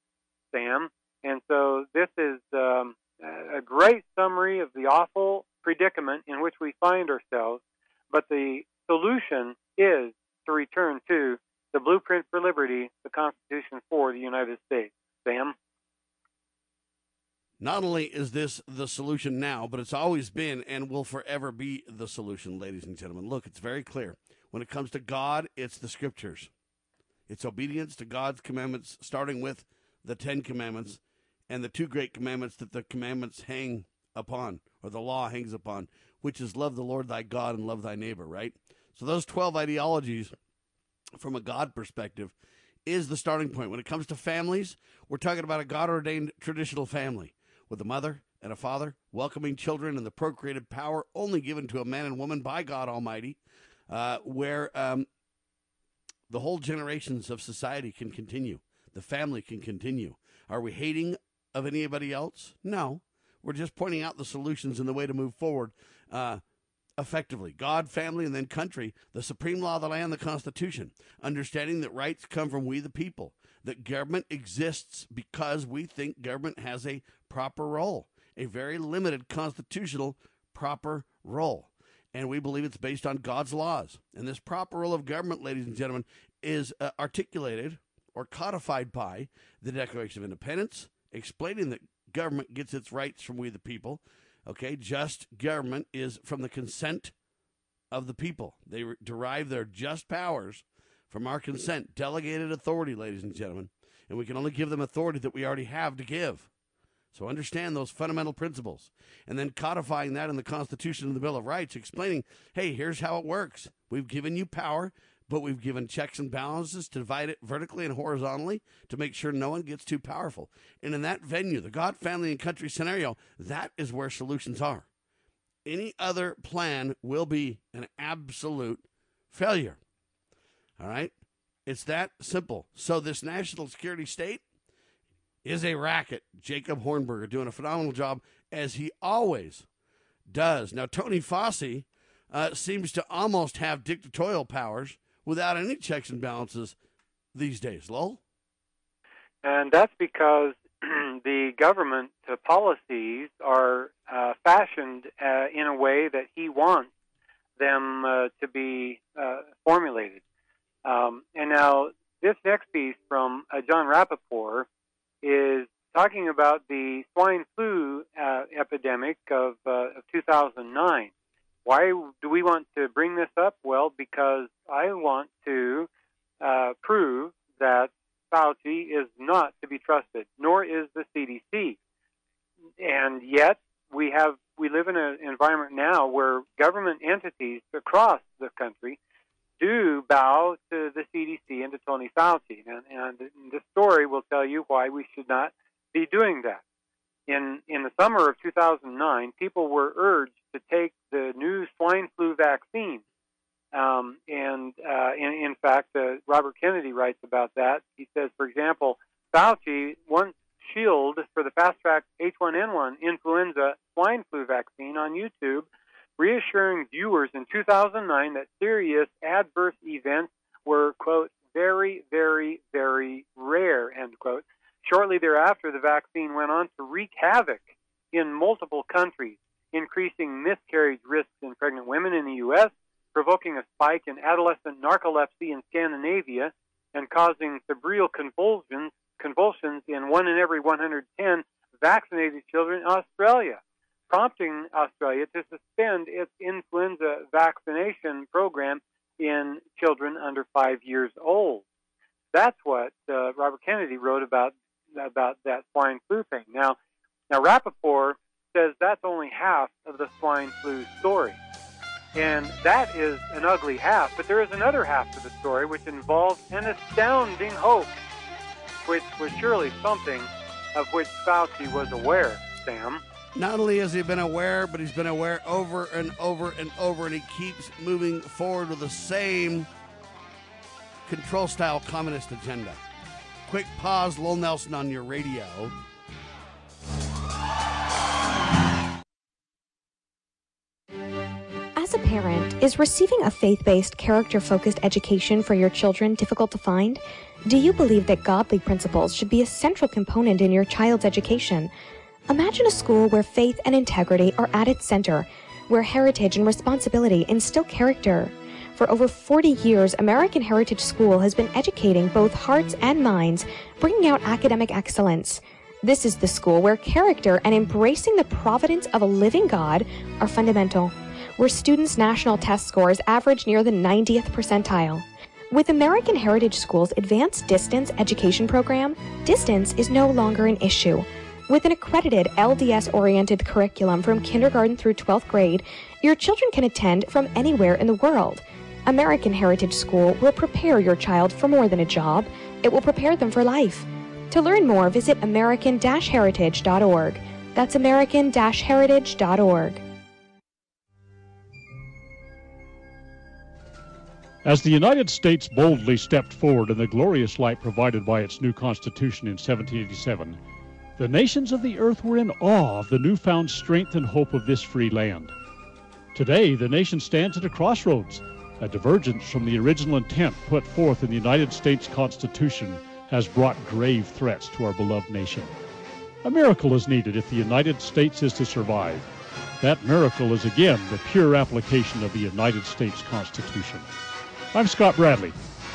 Sam. And so this is um, a great summary of the awful predicament in which we find ourselves. But the solution is to return to the blueprint for liberty, the Constitution for the United States. Sam? Not only is this the solution now, but it's always been and will forever be the solution, ladies and gentlemen. Look, it's very clear. When it comes to God, it's the scriptures. It's obedience to God's commandments, starting with the Ten Commandments and the two great commandments that the commandments hang upon, or the law hangs upon, which is love the Lord thy God and love thy neighbor, right? So those 12 ideologies, from a God perspective, is the starting point. When it comes to families, we're talking about a God ordained traditional family with a mother and a father, welcoming children and the procreative power only given to a man and woman by God Almighty uh, where um, the whole generations of society can continue, the family can continue. Are we hating of anybody else? No. We're just pointing out the solutions and the way to move forward uh, effectively. God, family, and then country, the supreme law of the land, the Constitution. Understanding that rights come from we the people, that government exists because we think government has a proper role, a very limited constitutional proper role. And we believe it's based on God's laws. And this proper role of government, ladies and gentlemen, is uh, articulated or codified by the Declaration of Independence, explaining that government gets its rights from we the people. Okay, just government is from the consent of the people. They re- derive their just powers from our consent, delegated authority, ladies and gentlemen. And we can only give them authority that we already have to give. So understand those fundamental principles. And then codifying that in the Constitution and the Bill of Rights, explaining, hey, here's how it works. We've given you power but we've given checks and balances to divide it vertically and horizontally to make sure no one gets too powerful. And in that venue, the God, family, and country scenario, that is where solutions are. Any other plan will be an absolute failure. All right? It's that simple. So, this national security state is a racket. Jacob Hornberger doing a phenomenal job, as he always does. Now, Tony Fauci uh, seems to almost have dictatorial powers without any checks and balances these days, Lowell? And that's because the government policies are uh, fashioned uh, in a way that he wants them uh, to be uh, formulated. Um, and now, this next piece from uh, Jon Rappoport is talking about the swine flu epidemic of, of 2009. Why do we want to bring this up? Well, because I want to uh, prove that Fauci is not to be trusted, nor is the CDC. And yet, we have we live in an environment now where government entities across the country do bow to the CDC and to Tony Fauci. And, and story will tell you why we should not be doing that in in the summer of 2009, people were urged to take the new swine flu vaccine. Um, and uh, in, in fact, uh, Robert Kennedy writes about that. He says, for example, Fauci once shielded for the fast track H1N1 influenza swine flu vaccine on YouTube, reassuring viewers in 2009 that serious adverse events were, quote, very, very, very rare, end quote. Shortly thereafter, the vaccine went on to wreak havoc in multiple countries, increasing miscarriage risks in pregnant women in the U.S., provoking a spike in adolescent narcolepsy in Scandinavia, and causing febrile convulsions, convulsions in one in every 110 vaccinated children in Australia, prompting Australia to suspend its influenza vaccination program in children under five years old. That's what uh, Robert Kennedy wrote about about that swine flu thing. Now, now Rappoport says that's only half of the swine flu story. And that is an ugly half. But there is another half to the story which involves an astounding hoax, which was surely something of which Fauci was aware, Sam. Not only has he been aware, but he's been aware over and over and over, and he keeps moving forward with the same control style communist agenda quick pause, Lowell Nelson on your radio. As a parent, is receiving a faith based, character focused education for your children difficult to find? Do you believe that godly principles should be a central component in your child's education? Imagine a school where faith and integrity are at its center, where heritage and responsibility instill character. For over 40 years, American Heritage School has been educating both hearts and minds, bringing out academic excellence. This is the school where character and embracing the providence of a living God are fundamental, where students' national test scores average near the 90th percentile. With American Heritage School's advanced distance education program, distance is no longer an issue. With an accredited LDS oriented curriculum from kindergarten through 12th grade, your children can attend from anywhere in the world. American Heritage School will prepare your child for more than a job, it will prepare them for life. To learn more, visit American Heritage.org. That's American Heritage.org. As the United States boldly stepped forward in the glorious light provided by its new Constitution in 1787, the nations of the earth were in awe of the newfound strength and hope of this free land. Today, the nation stands at a crossroads. A divergence from the original intent put forth in the United States Constitution has brought grave threats to our beloved nation. A miracle is needed if the United States is to survive. That miracle is again the pure application of the United States Constitution. I'm Scott Bradley.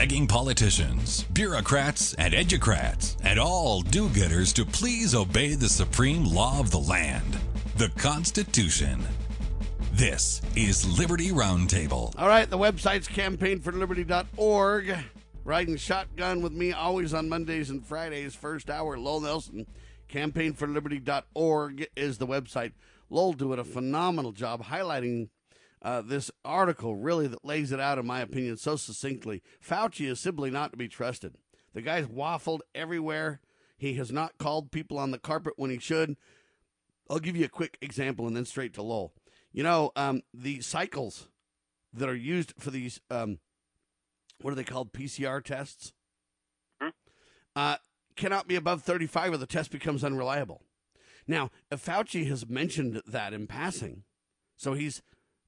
Begging politicians, bureaucrats, and educrats, and all do getters to please obey the supreme law of the land, the Constitution. This is Liberty Roundtable. All right, the website's campaignforliberty.org. Riding shotgun with me always on Mondays and Fridays, first hour. Lowell Nelson, campaignforliberty.org is the website. Lowell doing a phenomenal job highlighting uh, this article really that lays it out, in my opinion, so succinctly. Fauci is simply not to be trusted. The guy's waffled everywhere. He has not called people on the carpet when he should. I'll give you a quick example and then straight to Lowell. You know, um, the cycles that are used for these, um, what are they called, PCR tests? Hmm? Uh, cannot be above 35 or the test becomes unreliable. Now, Fauci has mentioned that in passing, so he's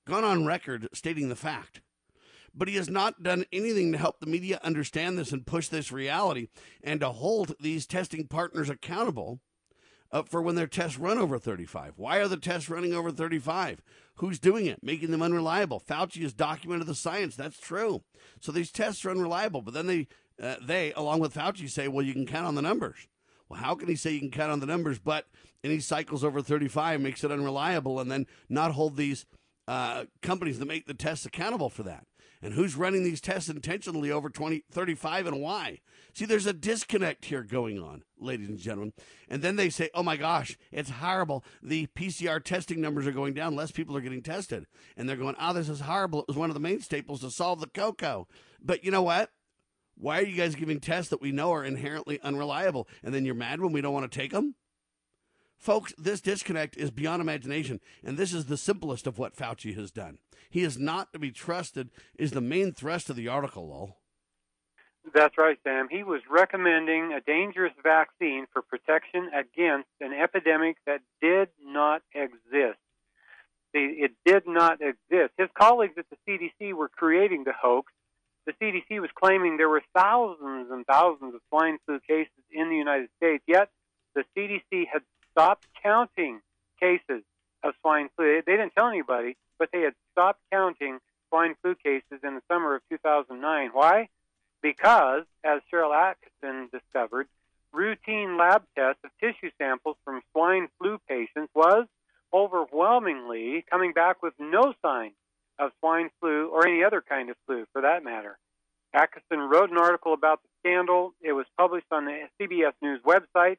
gone on record stating the fact. But he has not done anything to help the media understand this and push this reality and to hold these testing partners accountable uh, for when their tests run over 35. Why are the tests running over 35? Who's doing it? Making them unreliable. Fauci has documented the science. That's true. So these tests are unreliable. But then they, uh, they, along with Fauci, say, well, you can count on the numbers. Well, how can he say you can count on the numbers, but any cycles over 35 makes it unreliable and then not hold these uh, companies that make the tests accountable for that. And who's running these tests intentionally over 20, 35 and why? See, there's a disconnect here going on, ladies and gentlemen. And then they say, oh my gosh, it's horrible. The PCR testing numbers are going down. Less people are getting tested. And they're going, oh, this is horrible. It was one of the main staples to solve the cocoa. But you know what? Why are you guys giving tests that we know are inherently unreliable? And then you're mad when we don't want to take them? Folks, this disconnect is beyond imagination, and this is the simplest of what Fauci has done. He is not to be trusted, is the main thrust of the article, Lowell. That's right, Sam. He was recommending a dangerous vaccine for protection against an epidemic that did not exist. It did not exist. His colleagues at the CDC were creating the hoax. The CDC was claiming there were thousands and thousands of swine flu cases in the United States, yet the CDC had stopped counting cases of swine flu. They didn't tell anybody, but they had stopped counting swine flu cases in the summer of 2009. Why? Because, as Sharyl Attkisson discovered, routine lab tests of tissue samples from swine flu patients was overwhelmingly coming back with no signs of swine flu or any other kind of flu for that matter. Attkisson wrote an article about the scandal. It was published on the CBS News website.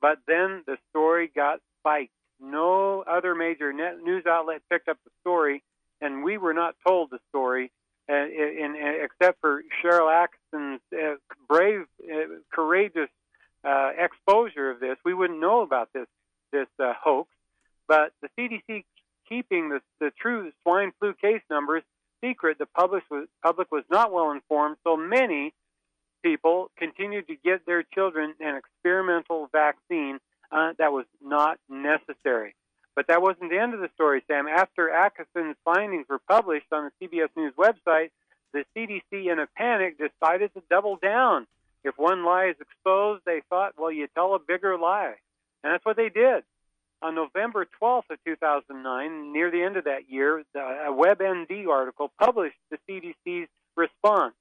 But then the story got spiked. No other major net news outlet picked up the story, and we were not told the story, uh, in, in, except for Sharyl Attkisson's uh, brave, uh, courageous uh, exposure of this. We wouldn't know about this this uh, hoax. But the CDC keeping the, the true swine flu case numbers secret, the public was, public was not well informed. So many people continued to get their children an experimental vaccine uh, that was not necessary. But that wasn't the end of the story, Sam. After Attkisson's findings were published on the CBS News website, the CDC, in a panic, decided to double down. If one lie is exposed, they thought, well, you tell a bigger lie. And that's what they did. On November 12th of 2009, near the end of that year, a WebMD article published the CDC's response.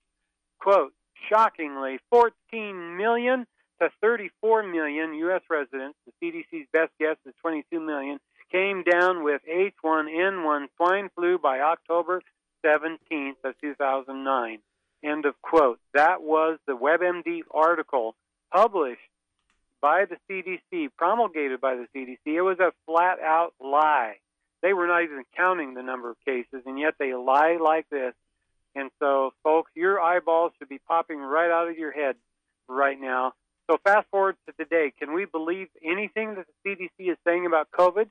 Quote, shockingly 14 million to 34 million U.S. residents. The CDC's best guess is 22 million came down with H1N1 swine flu by October 17th of 2009. End of quote. That was the WebMD article published by the CDC, promulgated by the CDC. It was a flat out lie. They were not even counting the number of cases, and yet they lie like this. And so, folks, your eyeballs should be popping right out of your head right now. So, fast forward to today. Can we believe anything that the CDC is saying about COVID?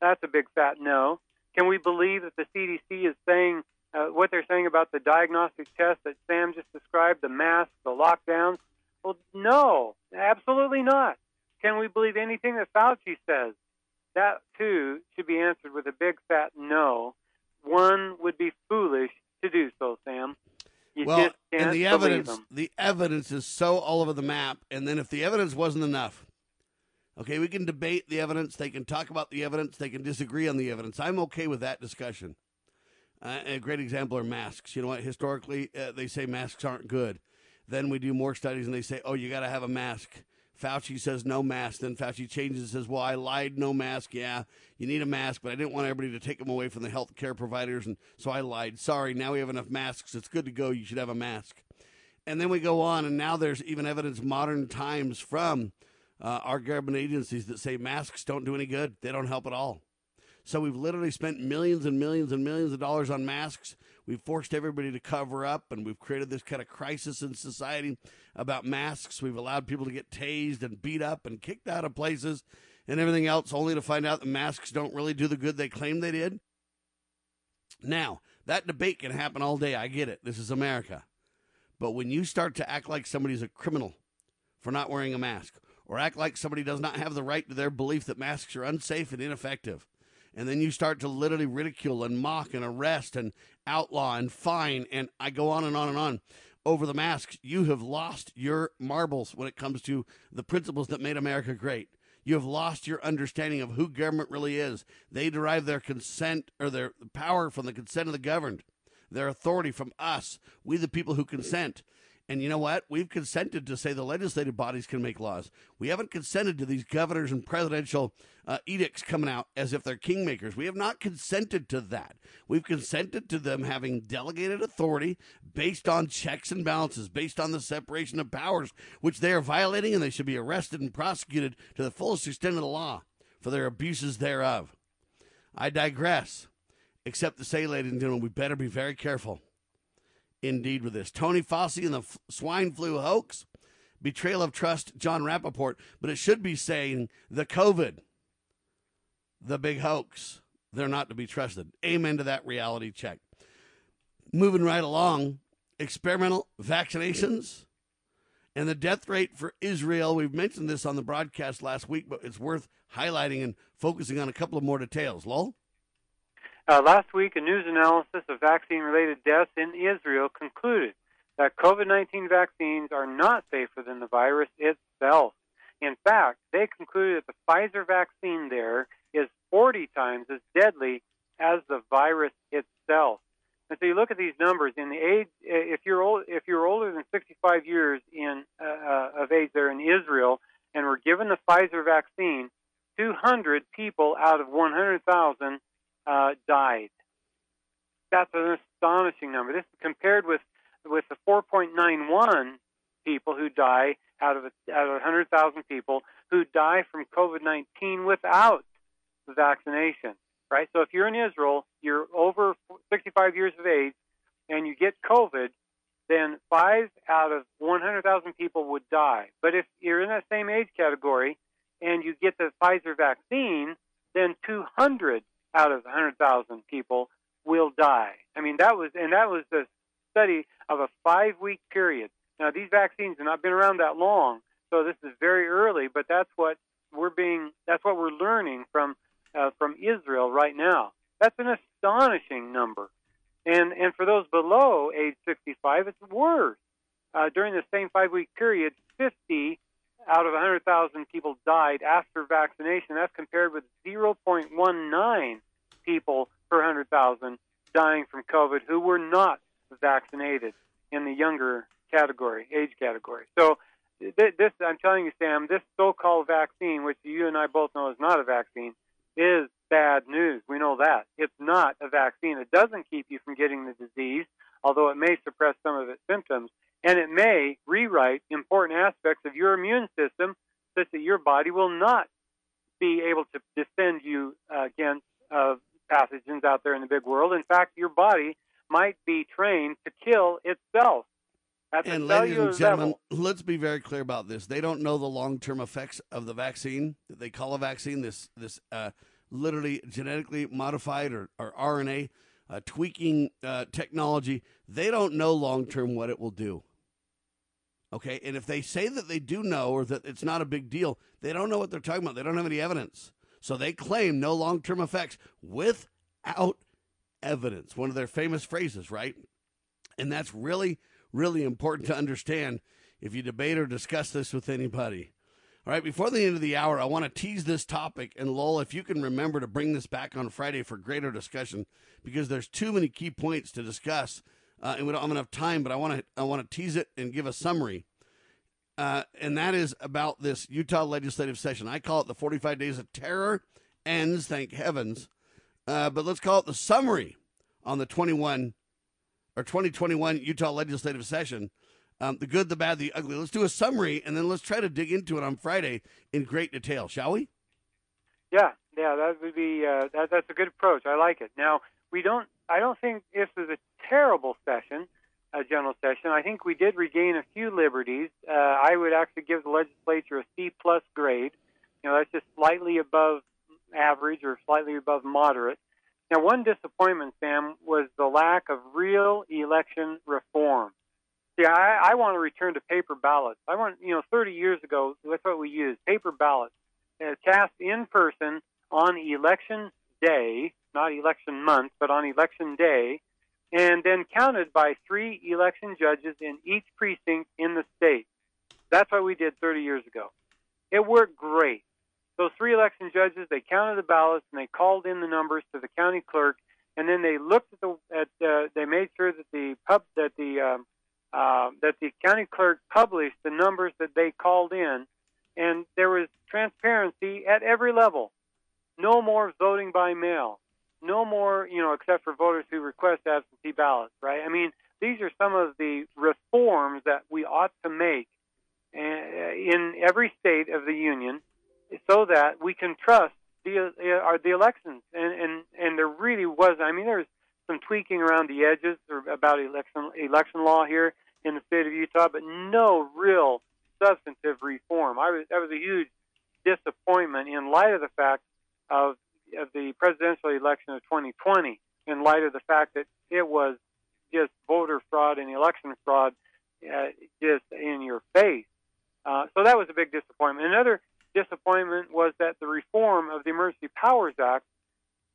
That's a big fat no. Can we believe that the CDC is saying uh, what they're saying about the diagnostic test that Sam just described, the masks, the lockdowns? Well, no, absolutely not. Can we believe anything that Fauci says? That too should be answered with a big fat no. One would be foolish to do so, Sam. You well, and the evidence, the evidence is so all over the map. And then if the evidence wasn't enough, okay, we can debate the evidence. They can talk about the evidence. They can disagree on the evidence. I'm okay with that discussion. Uh, a great example are masks. You know what? Historically, uh, they say masks aren't good. Then we do more studies and they say, oh, you got to have a mask. Fauci says no mask. Then Fauci changes and says, well, I lied, no mask. Yeah, you need a mask, but I didn't want everybody to take them away from the health care providers. And so I lied. Sorry, now we have enough masks. It's good to go. You should have a mask. And then we go on, and now there's even evidence modern times from uh, our government agencies that say masks don't do any good. They don't help at all. So we've literally spent millions and millions and millions of dollars on masks. We've forced everybody to cover up, and we've created this kind of crisis in society about masks. We've allowed people to get tased and beat up and kicked out of places and everything else, only to find out that masks don't really do the good they claim they did. Now, that debate can happen all day. I get it. This is America. But when you start to act like somebody's a criminal for not wearing a mask, or act like somebody does not have the right to their belief that masks are unsafe and ineffective, and then you start to literally ridicule and mock and arrest and outlaw and fine, and I go on and on and on over the masks, you have lost your marbles when it comes to the principles that made America great. You have lost your understanding of who government really is. They derive their consent or their power from the consent of the governed, their authority from us, we the people who consent. And you know what? We've consented to say the legislative bodies can make laws. We haven't consented to these governors and presidential uh, edicts coming out as if they're kingmakers. We have not consented to that. We've consented to them having delegated authority based on checks and balances, based on the separation of powers, which they are violating, and they should be arrested and prosecuted to the fullest extent of the law for their abuses thereof. I digress, except to say, ladies and gentlemen, we better be very careful indeed with this. Tony Fauci and the f- swine flu hoax, betrayal of trust, Jon Rappoport, but it should be saying the COVID, the big hoax. They're not to be trusted. Amen to that reality check. Moving right along, experimental vaccinations and the death rate for Israel. We've mentioned this on the broadcast last week, but it's worth highlighting and focusing on a couple of more details. Lowell? Uh, last week, a news analysis of vaccine related deaths in Israel concluded that COVID 19 vaccines are not safer than the virus itself. In fact, they concluded that the Pfizer vaccine there is 40 times as deadly as the virus itself. And so you look at these numbers. In the age, if you're old, if you're older than 65 years in uh, uh, of age there in Israel, and were given the Pfizer vaccine, 200 people out of 100,000 uh, died. That's an astonishing number. This is compared with with the 4.91 people who die out of out of 100,000 people who die from COVID-19 without the vaccination. Right. So if you're in Israel, you're over 65 years of age, and you get COVID, then five out of 100,000 people would die. But if you're in that same age category and you get the Pfizer vaccine, then 200 out of 100,000 people will die. I mean, that was, and that was the study of a five week period. Now, these vaccines have not been around that long, so this is very early, but that's what we're being, that's what we're learning from, uh, from Israel right now. That's an astonishing number. And, and for those below age 65, it's worse. Uh, during the same five week period, 50 out of 100,000 people died after vaccination. That's compared with 0.19 people per 100,000 dying from COVID who were not vaccinated in the younger category, age category. So, th- this, I'm telling you, Sam, this so called vaccine, which you and I both know is not a vaccine, is bad news. We know that. It's not a vaccine. It doesn't keep you from getting the disease, although it may suppress some of its symptoms. And it may rewrite important aspects of your immune system such that your body will not be able to defend you uh, against uh, pathogens out there in the big world. In fact, your body might be trained to kill itself. At the And ladies and gentlemen, level. let's be very clear about this. They don't know the long-term effects of the vaccine that they call a vaccine. This this uh, literally genetically modified or, or RNA uh, tweaking uh, technology. They don't know long-term what it will do. Okay, and if they say that they do know or that it's not a big deal, they don't know what they're talking about. They don't have any evidence. So they claim no long-term effects without evidence. One of their famous phrases, right? And that's really, really important to understand if you debate or discuss this with anybody. All right, before the end of the hour, I want to tease this topic. And Lowell, if you can remember to bring this back on Friday for greater discussion, because there's too many key points to discuss, uh, and we don't have enough time. But I want to I want to tease it and give a summary, uh, and that is about this Utah legislative session. I call it the 45 days of terror ends, thank heavens. Uh, but let's call it the summary on the 21 or 2021 Utah legislative session. Um, the good, the bad, the ugly. Let's do a summary and then let's try to dig into it on Friday in great detail, shall we? Yeah, yeah, that would be uh, that, that's a good approach. I like it. Now we don't. I don't think this was a terrible session, a general session. I think we did regain a few liberties. Uh, I would actually give the legislature a C plus grade. You know, that's just slightly above average or slightly above moderate. Now, one disappointment, Sam, was the lack of real election reform. See, I, I want to return to paper ballots. I want, you know, 30 years ago, that's what we used, paper ballots, uh, cast in person on election day, not election month, but on election day, and then counted by three election judges in each precinct in the state. That's what we did 30 years ago. It worked great. Those three election judges, they counted the ballots and they called in the numbers to the county clerk, and then they looked at the at uh, they made sure that the pub that the um, uh, that the county clerk published the numbers that they called in, and there was transparency at every level. No more voting by mail. No more, you know, except for voters who request absentee ballots, right? I mean, these are some of the reforms that we ought to make uh, in every state of the union so that we can trust the uh, the elections and and and there really was I mean there's some tweaking around the edges about election election law here in the state of Utah but no real substantive reform I was that was a huge disappointment in light of the fact of of the presidential election of 2020 in light of the fact that it was just voter fraud and election fraud uh, just in your face uh, so that was a big disappointment another disappointment was that the reform of the Emergency Powers Act,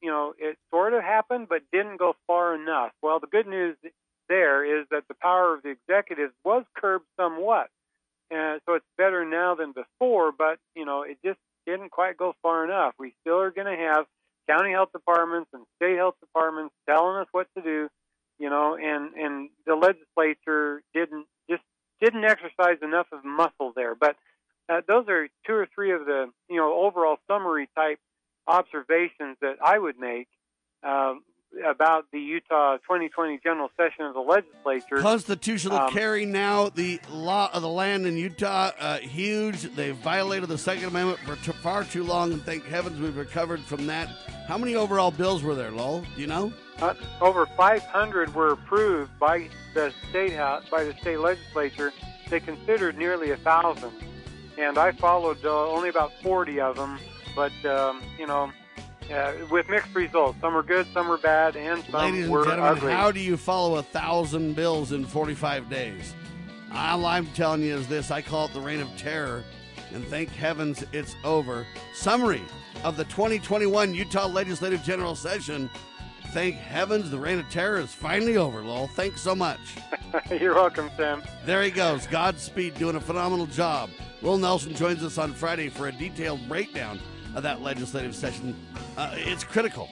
you know, it sort of happened but didn't go far enough. Well, the good news there is that the power of the executive was curbed somewhat. And so it's better now than before, but, you know, it just didn't quite go far enough. We still are going to have county health departments and state health departments telling us what to do, you know, and, and the legislature didn't just didn't exercise enough of muscle there. But uh, those are two or three of the you know overall summary type observations that I would make um, about the Utah 2020 general session of the legislature. Constitutional Um, carry now the law of the land in Utah uh, huge. They've violated the Second Amendment for t- far too long, and thank heavens we've recovered from that. How many overall bills were there, Lowell? Do you know? Uh, over 500 were approved by the state house, by the state legislature. They considered nearly a thousand, and I followed uh, only about 40 of them. But um, you know, uh, with mixed results. Some are good, some are bad, and some Ladies and were gentlemen, ugly. how do you follow a thousand bills in 45 days? All I'm telling you is this I call it the reign of terror, and thank heavens it's over. Summary of the 2021 Utah Legislative General Session. Thank heavens the reign of terror is finally over, Lowell. Thanks so much. You're welcome, Sam. There he goes. Godspeed, doing a phenomenal job. Lowell Nelson joins us on Friday for a detailed breakdown of that legislative session. Uh, it's critical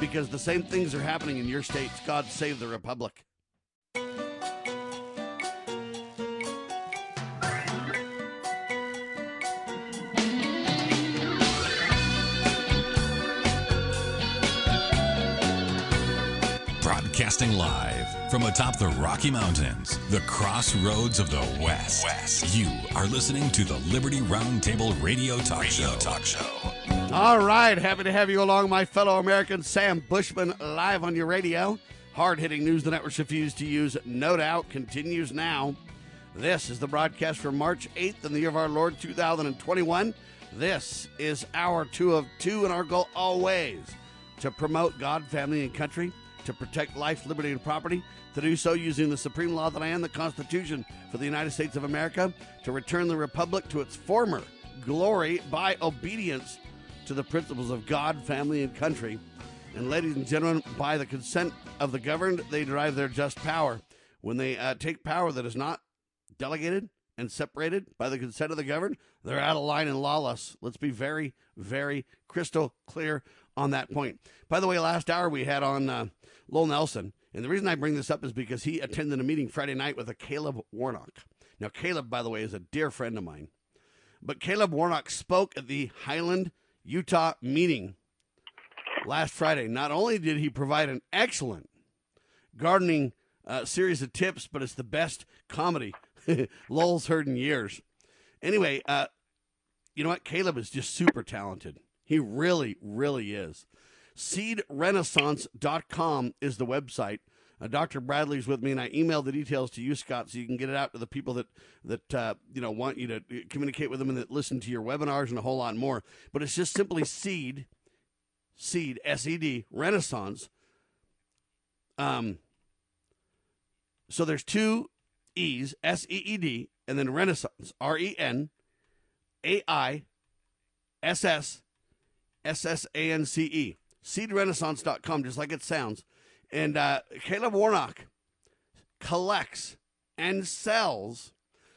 because the same things are happening in your states. God save the Republic. Broadcasting live from atop the Rocky Mountains, the crossroads of the West. West. You are listening to the Liberty Roundtable Radio Talk Radio Show. Talk Show. All right, happy to have you along, my fellow Americans. Sam Bushman live on your radio. Hard hitting news the networks refuse to use, no doubt, continues now. This is the broadcast for March 8th in the year of our Lord 2021. This is our two of two, and our goal always to promote God, family, and country, to protect life, liberty, and property, to do so using the supreme law of the land, the Constitution for the United States of America, to return the Republic to its former glory by obedience to the principles of God, family, and country. And, ladies and gentlemen, by the consent of the governed, they derive their just power. When they uh, take power that is not delegated and separated by the consent of the governed, they're out of line and lawless. Let's be very, very crystal clear on that point. By the way, last hour we had on uh, Lowell Nelson, and the reason I bring this up is because he attended a meeting Friday night with a Caleb Warnock. Now, Caleb, by the way, is a dear friend of mine. But Caleb Warnock spoke at the Highland, Utah meeting last Friday. Not only did he provide an excellent gardening uh, series of tips, but it's the best comedy Lowell's heard in years. Anyway, uh, you know what? Caleb is just super talented. He really, really is. SeedRenaissance.com is the website. Uh, Dr. Bradley's with me, and I emailed the details to you, Scott, so you can get it out to the people that that uh, you know want you to communicate with them and that listen to your webinars and a whole lot more. But it's just simply Seed, Seed S E D Renaissance. Um. So there's two E's S E E D and then Renaissance R E N A I S S S S A N C E. SeedRenaissance.com, just like it sounds. And uh, Caleb Warnock collects and sells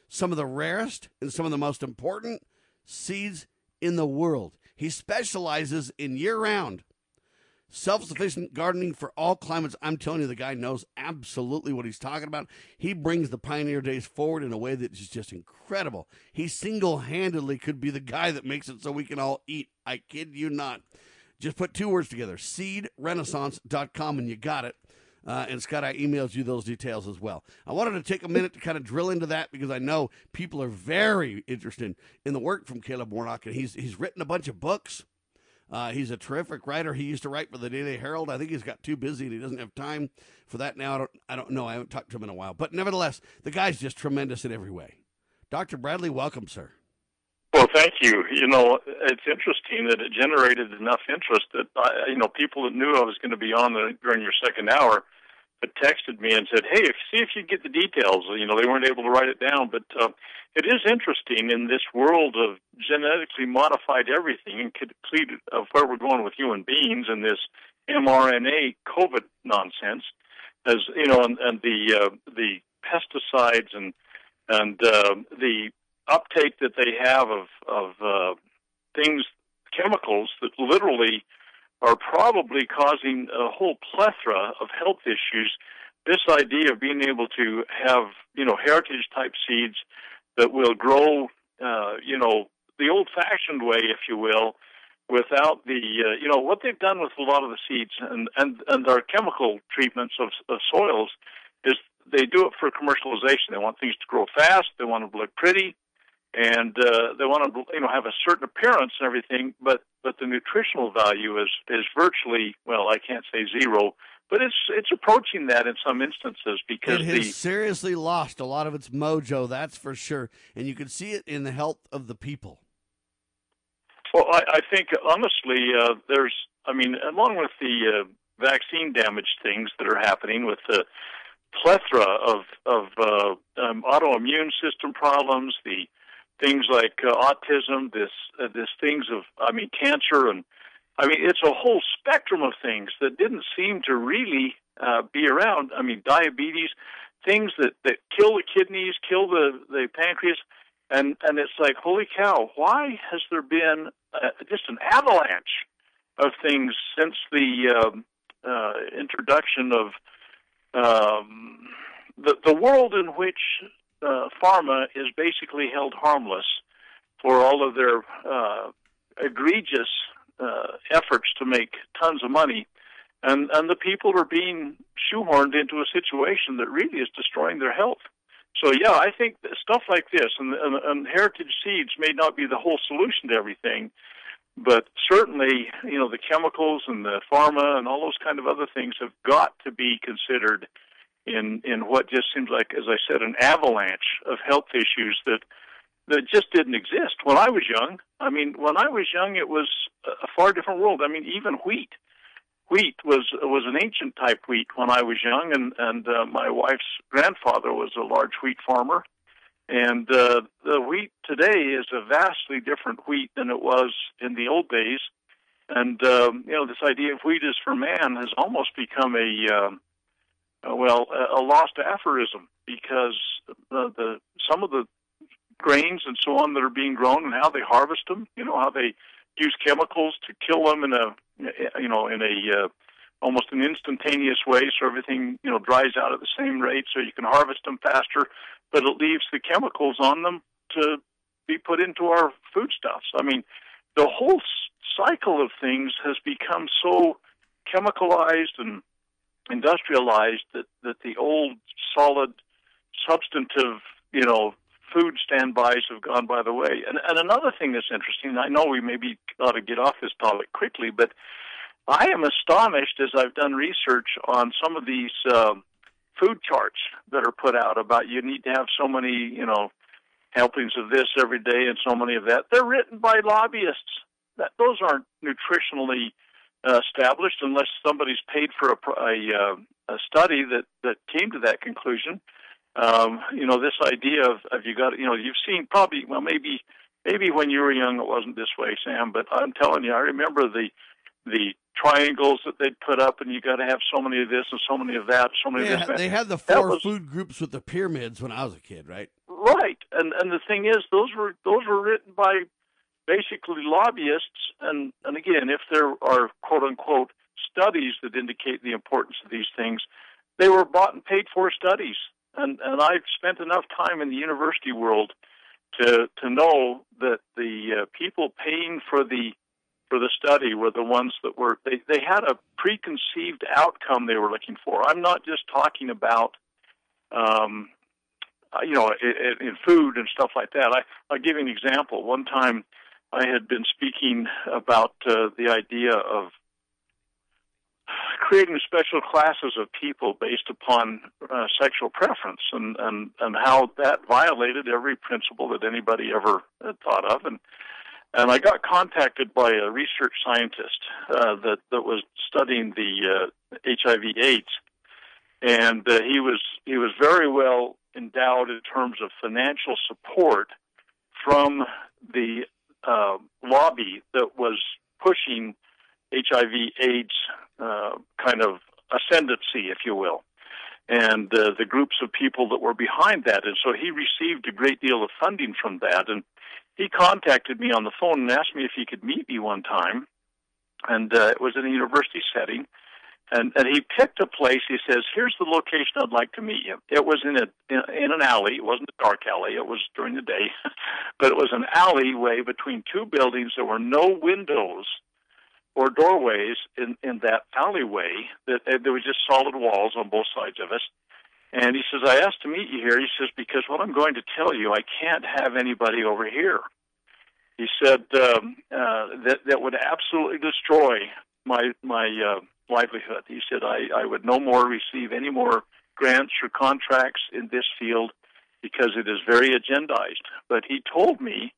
some of the rarest and some of the most important seeds in the world. He specializes in year round self sufficient gardening for all climates. I'm telling you, the guy knows absolutely what he's talking about. He brings the pioneer days forward in a way that is just incredible. He single handedly could be the guy that makes it so we can all eat. I kid you not. Just put two words together seedrenaissance.com and you got it. Uh, and Scott, I emailed you those details as well. I wanted to take a minute to kind of drill into that because I know people are very interested in the work from Caleb Warnock, and he's he's written a bunch of books. Uh, he's a terrific writer. He used to write for the Daily Herald. I think he's got too busy and he doesn't have time for that now. I don't, I don't know. I haven't talked to him in a while. But nevertheless, the guy's just tremendous in every way. Dr. Bradley, welcome, sir. Well, thank you. You know, it's interesting that it generated enough interest that, I, you know, people that knew I was going to be on the, during your second hour had texted me and said, "Hey, if, see if you get the details." You know, they weren't able to write it down, but uh, it is interesting in this world of genetically modified everything and complete of where we're going with human beings and this mRNA COVID nonsense, as you know, and, and the uh, the pesticides and and uh, the uptake that they have of of uh, things, chemicals that literally are probably causing a whole plethora of health issues. This idea of being able to have, you know, heritage type seeds that will grow, uh, you know, the old fashioned way, if you will, without the, uh, you know, what they've done with a lot of the seeds and, and, and our chemical treatments of, of soils is they do it for commercialization. They want things to grow fast. They want them to look pretty and uh, they want to you know have a certain appearance and everything, but but the nutritional value is is virtually well I can't say zero, but it's it's approaching that in some instances because it has the seriously lost a lot of its mojo. That's for sure, and you can see it in the health of the people. Well, I, I think honestly, uh, there's I mean, along with the uh, vaccine damage things that are happening with the plethora of of uh, um, autoimmune system problems, the things like uh, autism, this uh, this things of I mean cancer, and I mean it's a whole spectrum of things that didn't seem to really uh, be around. I mean diabetes, things that that kill the kidneys, kill the the pancreas, and and it's like holy cow, why has there been uh, just an avalanche of things since the um, uh, introduction of um, the the world in which uh, pharma is basically held harmless for all of their uh, egregious uh, efforts to make tons of money and and the people are being shoehorned into a situation that really is destroying their health. So yeah, I think stuff like this and, and, and heritage seeds may not be the whole solution to everything, but certainly you know the chemicals and the pharma and all those kind of other things have got to be considered in in what just seems like, as I said, an avalanche of health issues that that just didn't exist when I was young. I mean, when I was young, it was a far different world. I mean, even wheat wheat was was an ancient type wheat when I was young, and and uh, my wife's grandfather was a large wheat farmer, and uh, the wheat today is a vastly different wheat than it was in the old days, and um, you know this idea of wheat is for man has almost become a uh, well a, a lost aphorism because the, the some of the grains and so on that are being grown and how they harvest them, you know how they use chemicals to kill them in a you know in a uh, almost an instantaneous way so everything you know dries out at the same rate so you can harvest them faster but it leaves the chemicals on them to be put into our foodstuffs. I mean the whole cycle of things has become so chemicalized and industrialized that that the old solid substantive you know food standbys have gone by the way. And, and another thing that's interesting, I know we maybe ought to get off this topic quickly, but I am astonished as I've done research on some of these uh, food charts that are put out about you need to have so many, you know, helpings of this every day and so many of that. They're written by lobbyists. That those aren't nutritionally uh, established unless somebody's paid for a, a, uh, a study that that came to that conclusion um, you know, this idea of, of you got, you know, you've seen probably, well, maybe, maybe when you were young it wasn't this way, Sam, but I'm telling you, I remember the, the triangles that they'd put up, and you got to have so many of this and so many of that, so many yeah, of this. They had the four was, food groups with the pyramids when I was a kid, right? Right, and and the thing is, those were those were written by basically lobbyists, and and again, if there are quote unquote studies that indicate the importance of these things, they were bought and paid for studies and and I've spent enough time in the university world to to know that the uh, people paying for the for the study were the ones that were they they had a preconceived outcome they were looking for. I'm not just talking about um, you know in, in food and stuff like that. I I'll give you an example. One time I had been speaking about uh, the idea of creating special classes of people based upon uh, sexual preference and, and, and how that violated every principle that anybody ever had thought of. And, and I got contacted by a research scientist uh, that, that was studying the uh, HIV AIDS. And uh, he was he was very well endowed in terms of financial support from the uh, lobby that was pushing HIV AIDS uh, kind of ascendancy, if you will, and uh, the groups of people that were behind that. And so he received a great deal of funding from that. And he contacted me on the phone and asked me if he could meet me one time. And uh, it was in a university setting. And, and he picked a place. He says, "Here's the location I'd like to meet you." It was in a in, an alley. It wasn't a dark alley. It was during the day, but it was an alleyway between two buildings. There were no windows or doorways in in that alleyway that there was just solid walls on both sides of us. And he says, I asked to meet you here. He says, because what I'm going to tell you, I can't have anybody over here. He said um, uh, that that would absolutely destroy my my uh, livelihood. He said I, I would no more receive any more grants or contracts in this field because it is very agendized. But he told me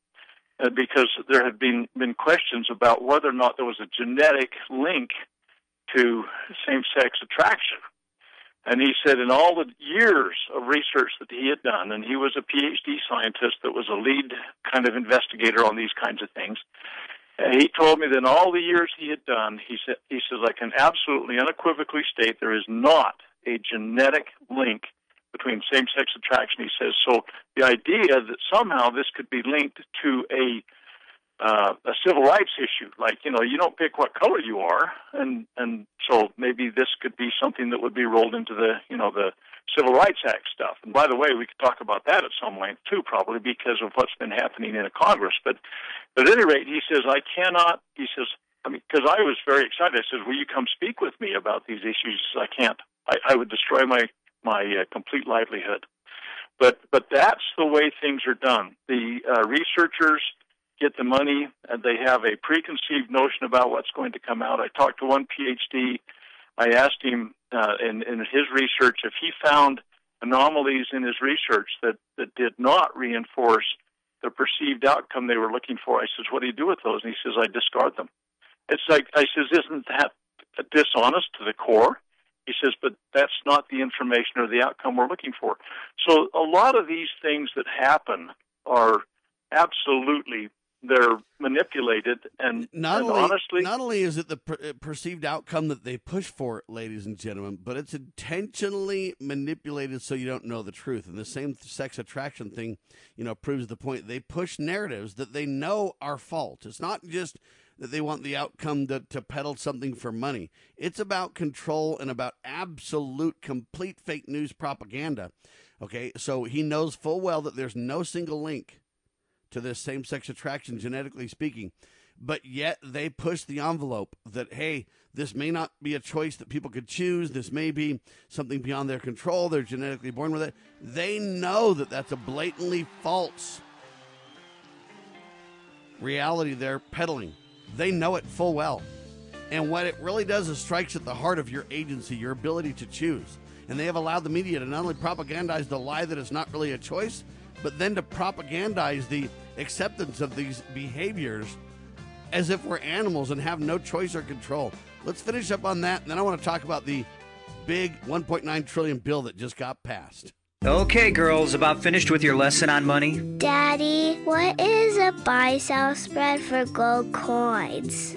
uh, because there had been been questions about whether or not there was a genetic link to same-sex attraction. And he said in all the years of research that he had done, and he was a PhD scientist that was a lead kind of investigator on these kinds of things. And he told me that in all the years he had done, he said, he says, I can absolutely unequivocally state there is not a genetic link between same-sex attraction. He says so. The idea that somehow this could be linked to a uh, a civil rights issue, like you know, you don't pick what color you are, and and so maybe this could be something that would be rolled into the you know the Civil Rights Act stuff. And by the way, we could talk about that at some length too, probably because of what's been happening in the Congress. But, at any rate, he says I cannot. He says I mean, because I was very excited. I said, "Will you come speak with me about these issues?" I can't. I, I would destroy my my uh, complete livelihood. But but that's the way things are done. The uh, researchers get the money, and they have a preconceived notion about what's going to come out. I talked to one PhD. I asked him uh, in, in his research if he found anomalies in his research that, that did not reinforce the perceived outcome they were looking for. I says, "What do you do with those?" And he says, "I discard them." It's like I says, "Isn't that dishonest to the core?" He says, "But that's not the information or the outcome we're looking for." So a lot of these things that happen are absolutely they're manipulated and, not and only, honestly not only is it the per- uh, perceived outcome that they push for, ladies and gentlemen, but it's intentionally manipulated so you don't know the truth. And the same sex attraction thing, you know, proves the point. They push narratives that they know are false. It's not just that they want the outcome to, to peddle something for money. It's about control and about absolute, complete fake news propaganda. Okay, so he knows full well that there's no single link to this same sex attraction, genetically speaking. But yet they push the envelope that, hey, this may not be a choice that people could choose. This may be something beyond their control. They're genetically born with it. They know that that's a blatantly false reality they're peddling. They know it full well. And what it really does is strikes at the heart of your agency, your ability to choose. And they have allowed the media to not only propagandize the lie that it's not really a choice, but then to propagandize the acceptance of these behaviors as if we're animals and have no choice or control. Let's finish up on that, and then I want to talk about the big 1.9 trillion bill that just got passed. Okay, girls, about finished with your lesson on money? Daddy, what is a buy sell spread for gold coins?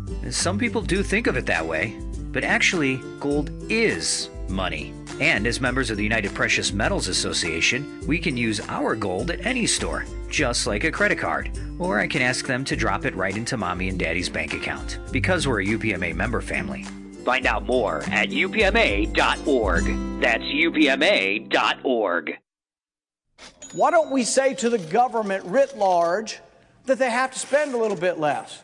Some people do think of it that way, but actually, gold is money. And as members of the United Precious Metals Association, we can use our gold at any store, just like a credit card. Or I can ask them to drop it right into mommy and daddy's bank account, because we're a UPMA member family. Find out more at upma.org. That's upma.org. Why don't we say to the government writ large that they have to spend a little bit less?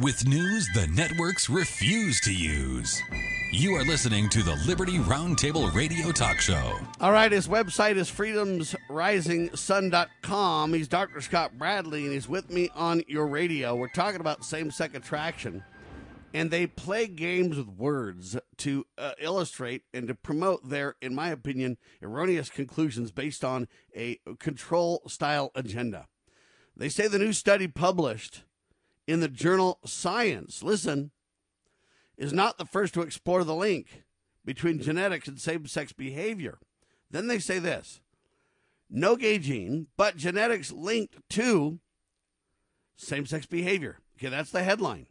With news the networks refuse to use. You are listening to the Liberty Roundtable Radio Talk Show. All right, his website is freedomsrisingsun.com. He's Dr. Scott Bradley, and he's with me on your radio. We're talking about same sex attraction, and they play games with words to uh, illustrate and to promote their, in my opinion, erroneous conclusions based on a control style agenda. They say the new study published in the journal Science, listen, is not the first to explore the link between genetics and same sex behavior. Then they say this no gay gene, but genetics linked to same sex behavior. Okay, that's the headline.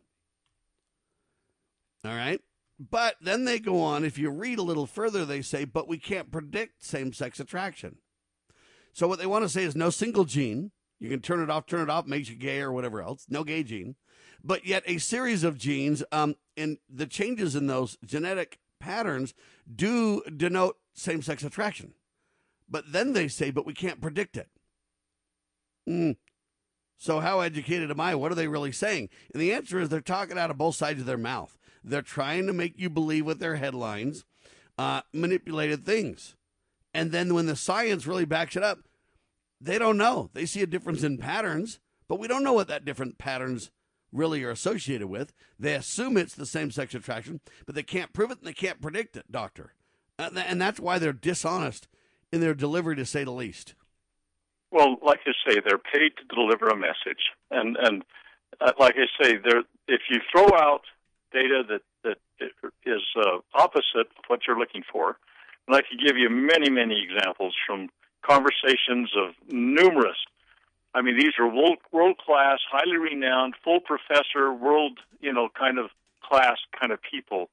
All right. But then they go on, if you read a little further, they say, but we can't predict same sex attraction. So what they want to say is no single gene, You can turn it off, turn it off, makes you gay or whatever else. No gay gene. But yet, a series of genes um, and the changes in those genetic patterns do denote same sex attraction. But then they say, but we can't predict it. Mm. So, how educated am I? What are they really saying? And the answer is they're talking out of both sides of their mouth. They're trying to make you believe with their headlines uh, manipulated things. And then when the science really backs it up, they don't know. They see a difference in patterns, but we don't know what that different patterns really are associated with. They assume it's the same sex attraction, but they can't prove it and they can't predict it, doctor. And that's why they're dishonest in their delivery, to say the least. Well, like I say, they're paid to deliver a message, and and uh, like I say, they're if you throw out data that that is uh, opposite of what you're looking for, and I could give you many many examples from conversations of numerous. I mean, these are world world class, highly renowned, full professor, world you know kind of class kind of people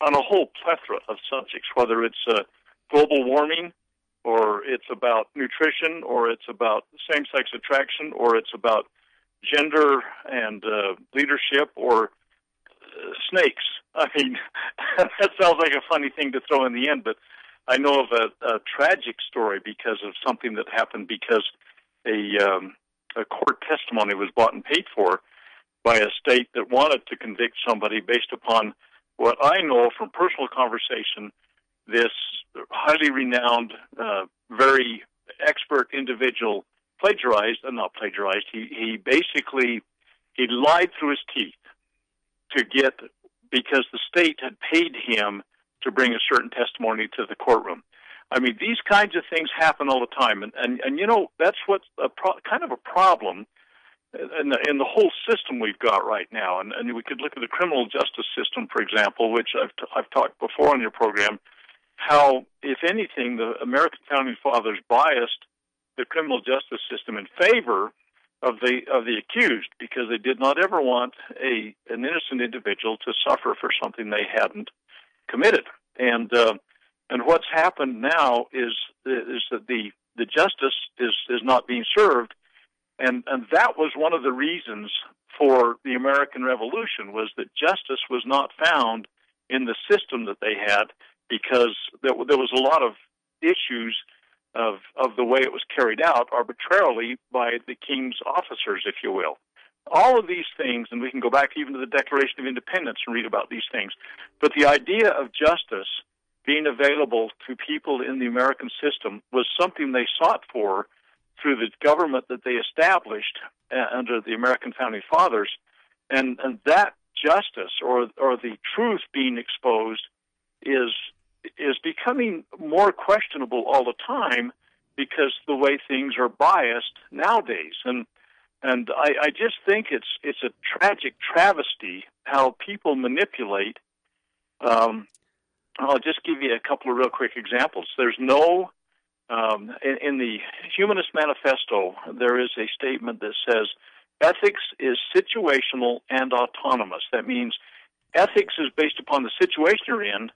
on a whole plethora of subjects, whether it's uh, global warming or it's about nutrition, or it's about same sex attraction, or it's about gender and uh, leadership, or uh, snakes. I mean, that sounds like a funny thing to throw in the end, but I know of a, a tragic story because of something that happened because a, um, a court testimony was bought and paid for by a state that wanted to convict somebody based upon what I know from personal conversation this highly renowned, uh, very expert individual plagiarized, uh, not plagiarized. He he basically he lied through his teeth to get because the state had paid him to bring a certain testimony to the courtroom. I mean, these kinds of things happen all the time, and and, and you know that's what's a pro- kind of a problem in the, in the whole system we've got right now. And, and we could look at the criminal justice system, for example, which I've t- I've talked before on your program how, if anything, the American founding fathers biased the criminal justice system in favor of the of the accused because they did not ever want a an innocent individual to suffer for something they hadn't committed. And uh, and what's happened now is is that the the justice is is not being served, and and that was one of the reasons for the American Revolution was that justice was not found in the system that they had because there, there was a lot of issues of of the way it was carried out arbitrarily by the king's officers, if you will. All of these things, and we can go back even to the Declaration of Independence and read about these things. But the idea of justice being available to people in the American system was something they sought for through the government that they established uh, under the American founding fathers, and and that justice or or the truth being exposed is is becoming more questionable all the time because the way things are biased nowadays and and I, I just think it's it's a tragic travesty how people manipulate um, I'll just give you a couple of real quick examples. There's no um, in, in the Humanist Manifesto there is a statement that says ethics is situational and autonomous. That means ethics is based upon the situation you're in,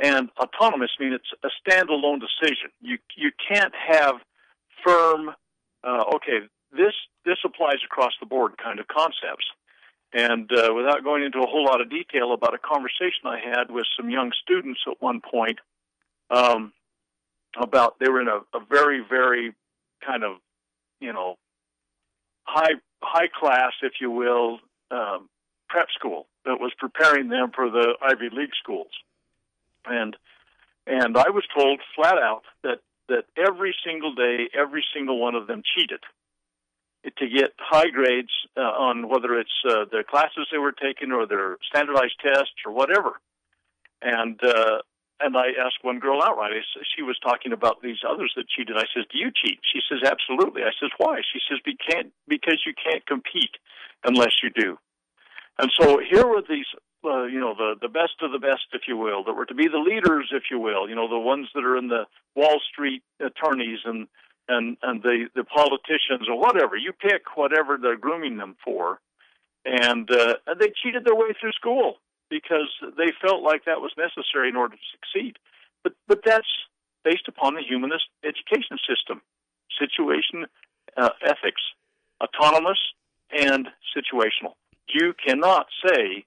and autonomous means it's a standalone decision. You you can't have firm, uh, okay, this this applies across the board kind of concepts. And uh, without going into a whole lot of detail about a conversation I had with some young students at one point, um, about they were in a, a very very kind of you know high high class, if you will, um, prep school that was preparing them for the Ivy League schools and and I was told flat out that that every single day, every single one of them cheated to get high grades uh, on whether it's uh, their classes they were taking or their standardized tests or whatever. And uh, and I asked one girl outright. I she was talking about these others that cheated. I says, "Do you cheat?" She says, "Absolutely." I says, "Why?" She says, "We can't because you can't compete unless you do." And so here were these uh, you know the the best of the best, if you will, that were to be the leaders, if you will, you know the ones that are in the Wall Street attorneys and and and the the politicians or whatever. You pick whatever they're grooming them for, and uh, they cheated their way through school because they felt like that was necessary in order to succeed. But but that's based upon the humanist education system, situation, uh, ethics, autonomous and situational. You cannot say,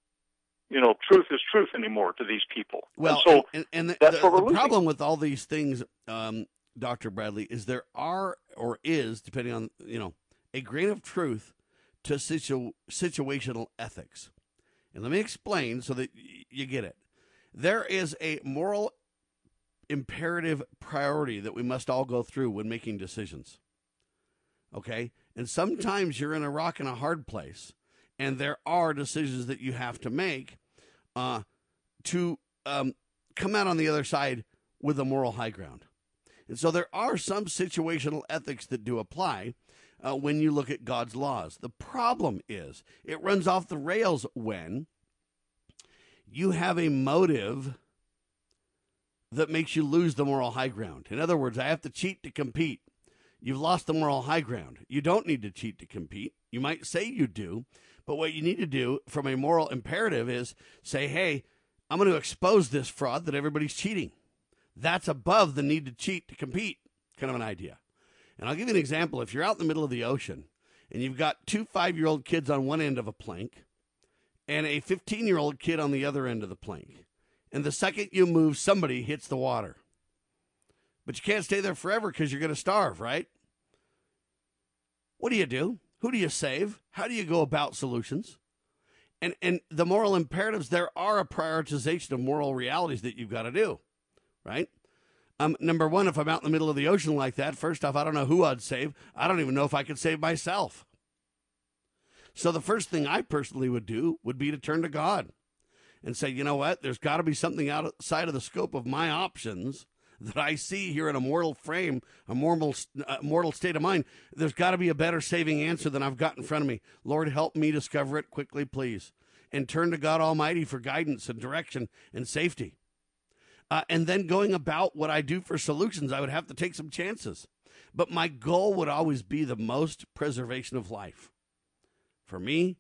you know, truth is truth anymore to these people. Well, and so and, and the, that's the, what we're the problem with all these things, um, Doctor Bradley, is there are or is depending on you know a grain of truth to situ- situational ethics. And let me explain so that y- you get it. There is a moral imperative priority that we must all go through when making decisions. Okay? And sometimes you're in a rock and a hard place, and there are decisions that you have to make uh, to um, come out on the other side with a moral high ground. And so there are some situational ethics that do apply uh, when you look at God's laws. The problem is it runs off the rails when you have a motive that makes you lose the moral high ground. In other words, I have to cheat to compete. You've lost the moral high ground. You don't need to cheat to compete. You might say you do, but what you need to do from a moral imperative is say, hey, I'm going to expose this fraud that everybody's cheating. That's above the need to cheat to compete, kind of an idea. And I'll give you an example. If you're out in the middle of the ocean and you've got two five year old kids on one end of a plank and a 15 year old kid on the other end of the plank, and the second you move, somebody hits the water. But you can't stay there forever because you're going to starve, right? What do you do? Who do you save? How do you go about solutions? And and the moral imperatives, there are a prioritization of moral realities that you've got to do, right? Um, number one, if I'm out in the middle of the ocean like that, first off, I don't know who I'd save. I don't even know if I could save myself. So the first thing I personally would do would be to turn to God and say, you know what? There's got to be something outside of the scope of my options that I see here in a mortal frame, a mortal, uh, mortal state of mind. There's got to be a better saving answer than I've got in front of me. Lord, help me discover it quickly, please. And turn to God Almighty for guidance and direction and safety. Uh, and then going about what I do for solutions, I would have to take some chances. But my goal would always be the most preservation of life for me.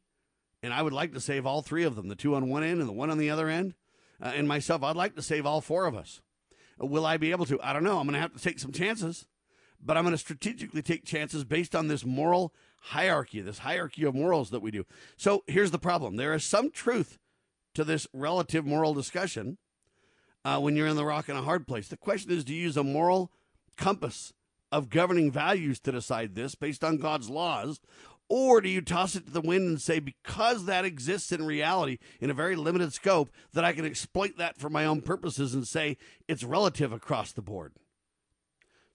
And I would like to save all three of them the two on one end and the one on the other end. Uh, and myself, I'd like to save all four of us. Uh, Will I be able to? I don't know. I'm going to have to take some chances, but I'm going to strategically take chances based on this moral hierarchy, this hierarchy of morals that we do. So here's the problem there is some truth to this relative moral discussion uh, when you're in the rock and a hard place. The question is do you use a moral compass of governing values to decide this based on God's laws? Or do you toss it to the wind and say, because that exists in reality in a very limited scope, that I can exploit that for my own purposes and say it's relative across the board?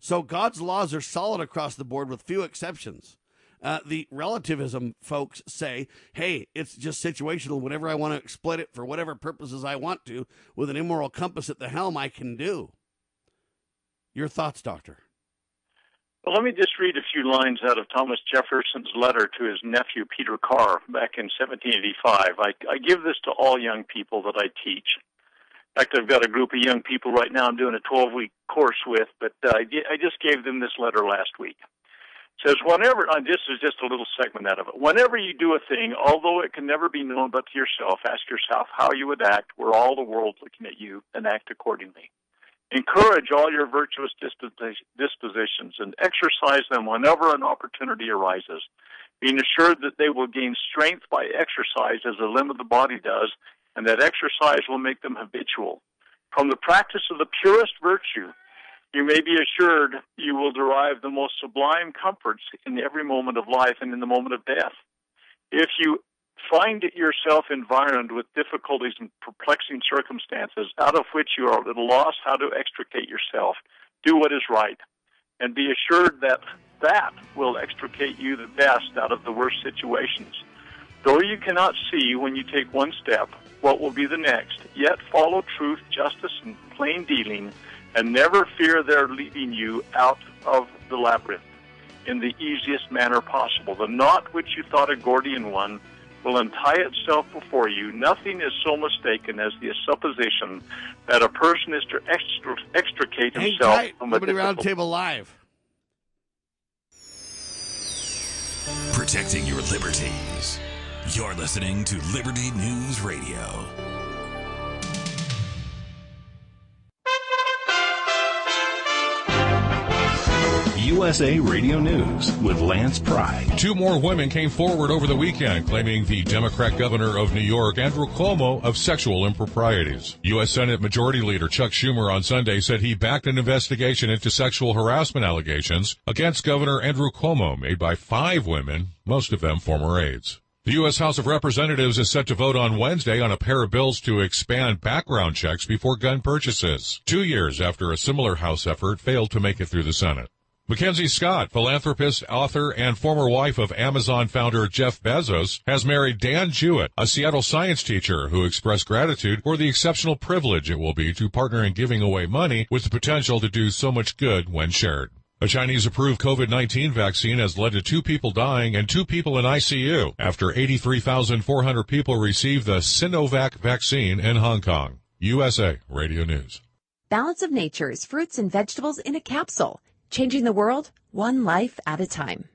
So God's laws are solid across the board with few exceptions. Uh, the relativism folks say, hey, it's just situational. Whenever I want to exploit it for whatever purposes I want to, with an immoral compass at the helm, I can do. Your thoughts, Doctor? Well, let me just read a few lines out of Thomas Jefferson's letter to his nephew Peter Carr back in 1785. I, I give this to all young people that I teach. In fact, I've got a group of young people right now I'm doing a 12 week course with, but uh, I I just gave them this letter last week. Says, whenever, uh, this is just a little segment out of it. Whenever you do a thing, although it can never be known but to yourself, ask yourself how you would act were all the world looking at you and act accordingly. Encourage all your virtuous dispositions and exercise them whenever an opportunity arises, being assured that they will gain strength by exercise as the limb of the body does, and that exercise will make them habitual. From the practice of the purest virtue, you may be assured you will derive the most sublime comforts in every moment of life and in the moment of death. If you find yourself environed with difficulties and perplexing circumstances out of which you are at a loss how to extricate yourself, do what is right, and be assured that that will extricate you the best out of the worst situations. Though you cannot see when you take one step what will be the next, yet follow truth, justice, and plain dealing, and never fear their leading you out of the labyrinth in the easiest manner possible. The knot which you thought a Gordian one will untie itself before you. Nothing is so mistaken as the supposition that a person is to extri- extricate Hang himself tight. from a Liberty difficult Roundtable Live. Protecting your liberties. You're listening to Liberty News Radio. USA Radio News with Lance Pride. Two more women came forward over the weekend claiming the Democrat governor of New York, Andrew Cuomo, of sexual improprieties. U.S. Senate Majority Leader Chuck Schumer on Sunday said he backed an investigation into sexual harassment allegations against Governor Andrew Cuomo made by five women, most of them former aides. The U.S. House of Representatives is set to vote on Wednesday on a pair of bills to expand background checks before gun purchases, two years after a similar House effort failed to make it through the Senate. Mackenzie Scott, philanthropist, author, and former wife of Amazon founder Jeff Bezos, has married Dan Jewett, a Seattle science teacher who expressed gratitude for the exceptional privilege it will be to partner in giving away money with the potential to do so much good when shared. A Chinese approved COVID-19 vaccine has led to two people dying and two people in ICU after 83,400 people received the Sinovac vaccine in Hong Kong. USA Radio News. Balance of Nature's fruits and vegetables in a capsule, changing the world one life at a time.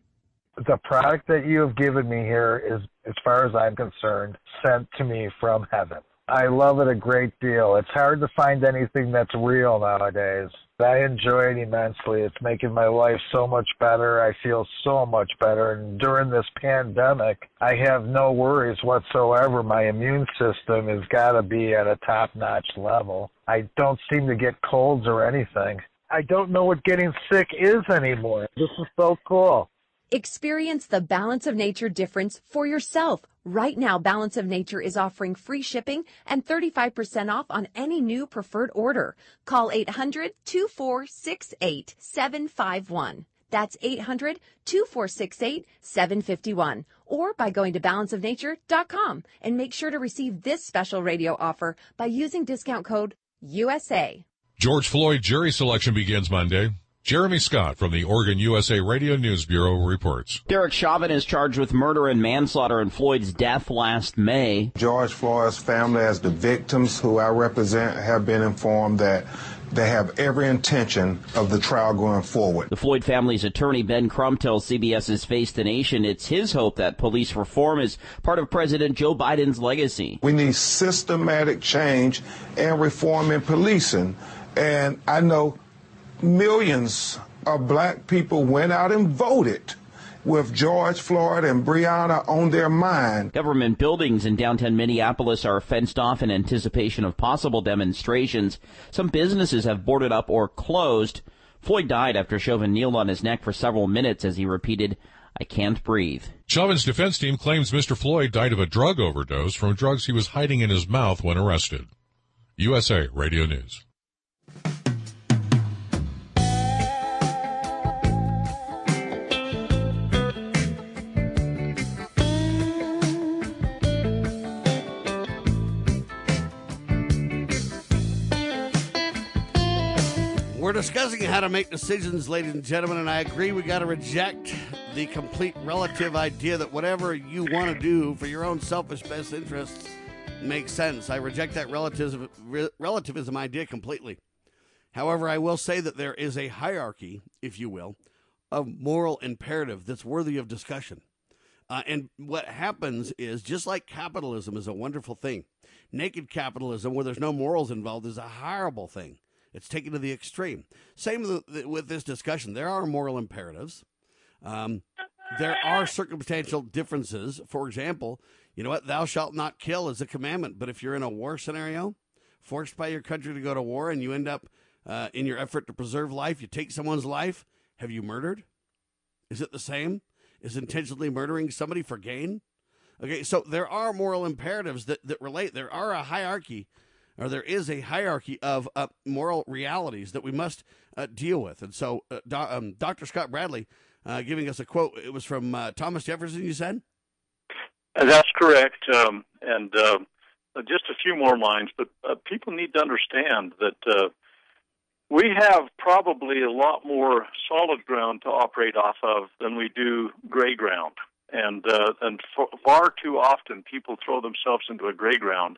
The product that you have given me here is, as far as I'm concerned, sent to me from heaven. I love it a great deal. It's hard to find anything that's real nowadays. I enjoy it immensely. It's making my life so much better. I feel so much better. And during this pandemic, I have no worries whatsoever. My immune system has got to be at a top notch level. I don't seem to get colds or anything. I don't know what getting sick is anymore. This is so cool. Experience the Balance of Nature difference for yourself. Right now, Balance of Nature is offering free shipping and 35% off on any new preferred order. Call 800-2468-751. That's 800-2468-751. Or by going to balanceofnature.com and make sure to receive this special radio offer by using discount code USA. George Floyd jury selection begins Monday. Jeremy Scott from the Oregon USA Radio News Bureau reports. Derek Chauvin is charged with murder and manslaughter in Floyd's death last May. George Floyd's family, as the victims who I represent, have been informed that they have every intention of the trial going forward. The Floyd family's attorney, Ben Crump, tells CBS's Face the Nation it's his hope that police reform is part of President Joe Biden's legacy. We need systematic change and reform in policing. And I know millions of black people went out and voted with George Floyd and Breonna on their mind. Government buildings in downtown Minneapolis are fenced off in anticipation of possible demonstrations. Some businesses have boarded up or closed. Floyd died after Chauvin kneeled on his neck for several minutes as he repeated, I can't breathe. Chauvin's defense team claims Mr. Floyd died of a drug overdose from drugs he was hiding in his mouth when arrested. USA Radio News. We're discussing how to make decisions, ladies and gentlemen, and I agree we got to reject the complete relative idea that whatever you want to do for your own selfish best interests makes sense. I reject that relativism, relativism idea completely. However, I will say that there is a hierarchy, if you will, of moral imperative that's worthy of discussion. Uh, and what happens is just like capitalism is a wonderful thing, naked capitalism, where there's no morals involved, is a horrible thing. It's taken to the extreme. Same with, this discussion. There are moral imperatives. Um, there are circumstantial differences. For example, you know what? Thou shalt not kill is a commandment. But if you're in a war scenario, forced by your country to go to war, and you end up uh, in your effort to preserve life, you take someone's life, have you murdered? Is it the same? Is intentionally murdering somebody for gain? Okay, so there are moral imperatives that, that relate. There are a hierarchy or there is a hierarchy of uh, moral realities that we must uh, deal with. And so, uh, do, um, Dr. Scott Bradley uh, giving us a quote. It was from uh, Thomas Jefferson. You said that's correct. Um, and just a few more lines, but people need to understand that we have probably a lot more solid ground to operate off of than we do gray ground and uh, and f- far too often people throw themselves into a gray ground.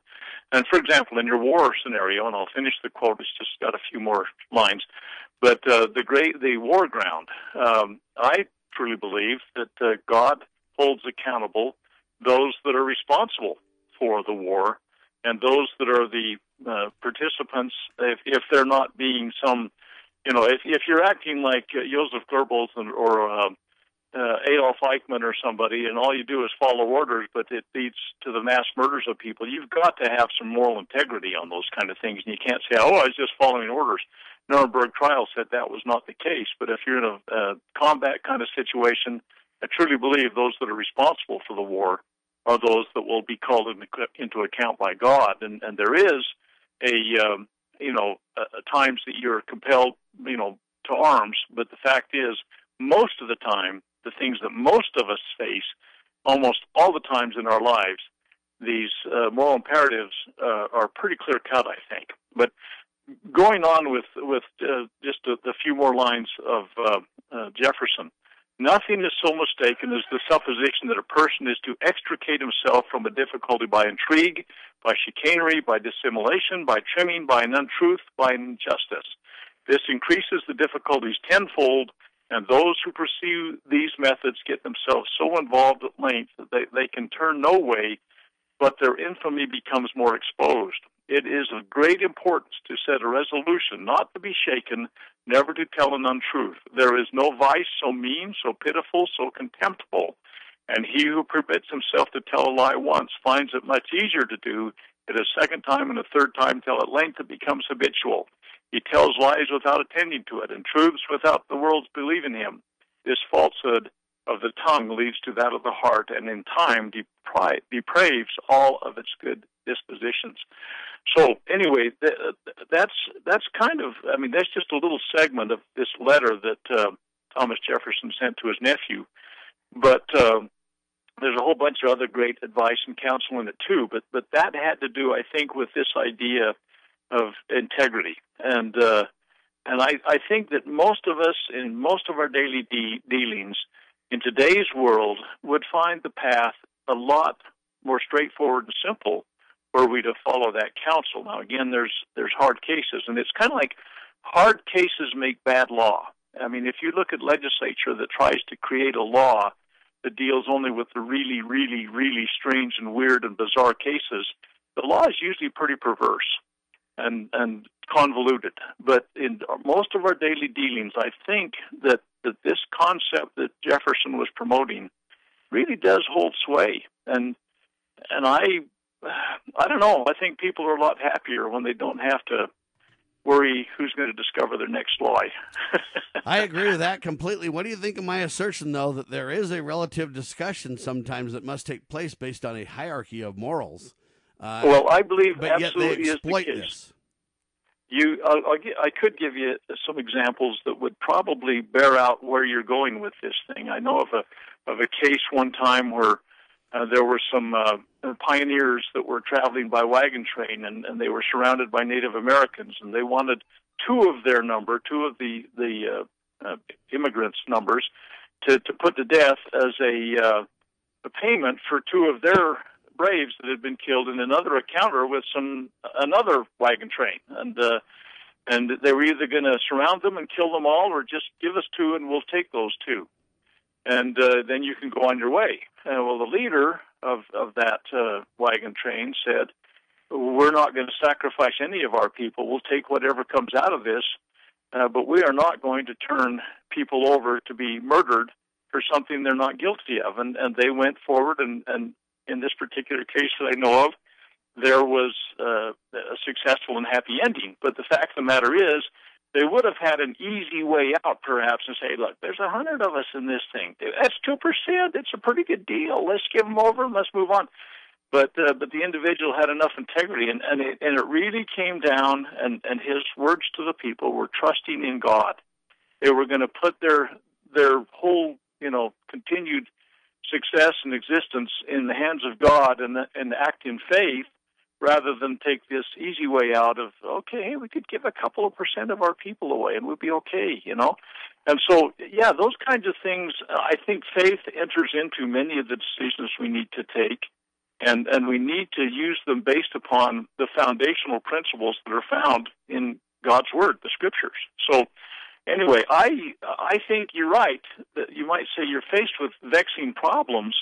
And for example, in your war scenario, and I'll finish the quote. It's just got a few more lines, but uh, the great the war ground. Um, I truly believe that uh, God holds accountable those that are responsible for the war, and those that are the uh, participants, if, if they're not being some you know, if if you're acting like uh, Joseph Goebbels and, or uh, uh, Adolf Eichmann or somebody, and all you do is follow orders, but it leads to the mass murders of people, you've got to have some moral integrity on those kind of things, and you can't say, "Oh, I was just following orders." Nuremberg trial said that was not the case. But if you're in a, combat kind of situation, I truly believe those that are responsible for the war are those that will be called into account by God. And, and there is a, um, you know, uh, times that you're compelled, you know, to arms. But the fact is, most of the time, the things that most of us face, almost all the times in our lives, these uh, moral imperatives uh, are pretty clear cut, I think. But going on with with uh, just a, a, few more lines of uh, uh, Jefferson. Nothing is so mistaken as the supposition that a person is to extricate himself from a difficulty by intrigue, by chicanery, by dissimulation, by trimming, by an untruth, by an injustice. This increases the difficulties tenfold, and those who pursue these methods get themselves so involved at length that they, they can turn no way, but their infamy becomes more exposed. It is of great importance to set a resolution not to be shaken, never to tell an untruth. There is no vice so mean, so pitiful, so contemptible. And he who permits himself to tell a lie once finds it much easier to do it a second time and a third time till at length it becomes habitual. He tells lies without attending to it, and truths without the world's believing him. This falsehood of the tongue leads to that of the heart, and in time depri- depraves all of its good dispositions. So anyway, that's that's kind of I mean that's just a little segment of this letter that uh, Thomas Jefferson sent to his nephew, but uh, there's a whole bunch of other great advice and counsel in it too. But but that had to do I think with this idea of integrity and uh, and I I think that most of us in most of our daily de- dealings in today's world would find the path a lot more straightforward and simple were we to follow that counsel. Now, again, there's there's hard cases, and it's kind of like hard cases make bad law. I mean, if you look at legislature that tries to create a law that deals only with the really, really, really strange and weird and bizarre cases, the law is usually pretty perverse and and convoluted. But in most of our daily dealings, I think that that this concept that Jefferson was promoting really does hold sway, and and I I don't know. I think people are a lot happier when they don't have to worry who's going to discover their next lie. I agree with that completely. What do you think of my assertion, though, that there is a relative discussion sometimes that must take place based on a hierarchy of morals? Uh, well, I believe but absolutely yet they exploit is the case. this. You, I'll, I'll, I could give you some examples that would probably bear out where you're going with this thing. I know of a of a case one time where uh, there were some uh, pioneers that were traveling by wagon train, and, and they were surrounded by Native Americans, and they wanted two of their number, two of the the uh, uh, immigrants' numbers, to to put to death as a uh, a payment for two of their braves that had been killed in another encounter with some another wagon train, and uh, and they were either going to surround them and kill them all, or just give us two and we'll take those two and uh, then you can go on your way. Uh, well, the leader of of that uh, wagon train said, "We're not going to sacrifice any of our people. We'll take whatever comes out of this, uh, but we are not going to turn people over to be murdered for something they're not guilty of." And and they went forward, and and in this particular case that I know of, there was uh, a successful and happy ending. But the fact of the matter is they would have had an easy way out, perhaps, and say, "Look, there's a hundred of us in this thing. That's two percent. It's a pretty good deal. Let's give them over and let's move on." But uh, but the individual had enough integrity, and and it, and it really came down, and and his words to the people were trusting in God. They were going to put their their whole you know continued success and existence in the hands of God and and act in faith rather than take this easy way out of okay we could give a couple of percent of our people away and we'd be okay you know? And so yeah those kinds of things uh, i think faith enters into many of the decisions we need to take. And and we need to use them based upon the foundational principles that are found in god's word the scriptures. So anyway i i think you're right that you might say you're faced with vexing problems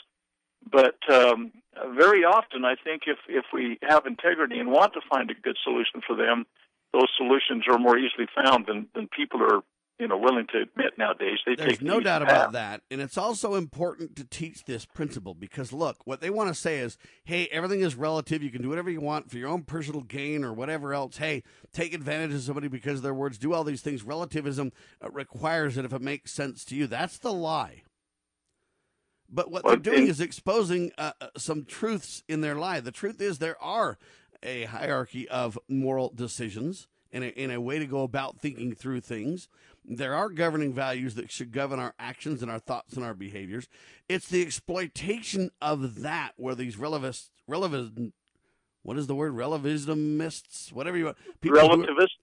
but um, very often, I think if if we have integrity and want to find a good solution for them, those solutions are more easily found than than people are you know willing to admit nowadays. They There's take no doubt about that. And it's also important to teach this principle because, look, what they want to say is, hey, everything is relative. You can do whatever you want for your own personal gain or whatever else. Hey, take advantage of somebody because of their words. Do all these things. Relativism uh, requires it if it makes sense to you. That's the lie. But what Well, they're doing is exposing uh, uh, some truths in their lie. The truth is there are a hierarchy of moral decisions and a, and a way to go about thinking through things. There are governing values that should govern our actions and our thoughts and our behaviors. It's the exploitation of that where these relevist, relevant, what is the word? Relativismists, whatever you want. are- Relativists.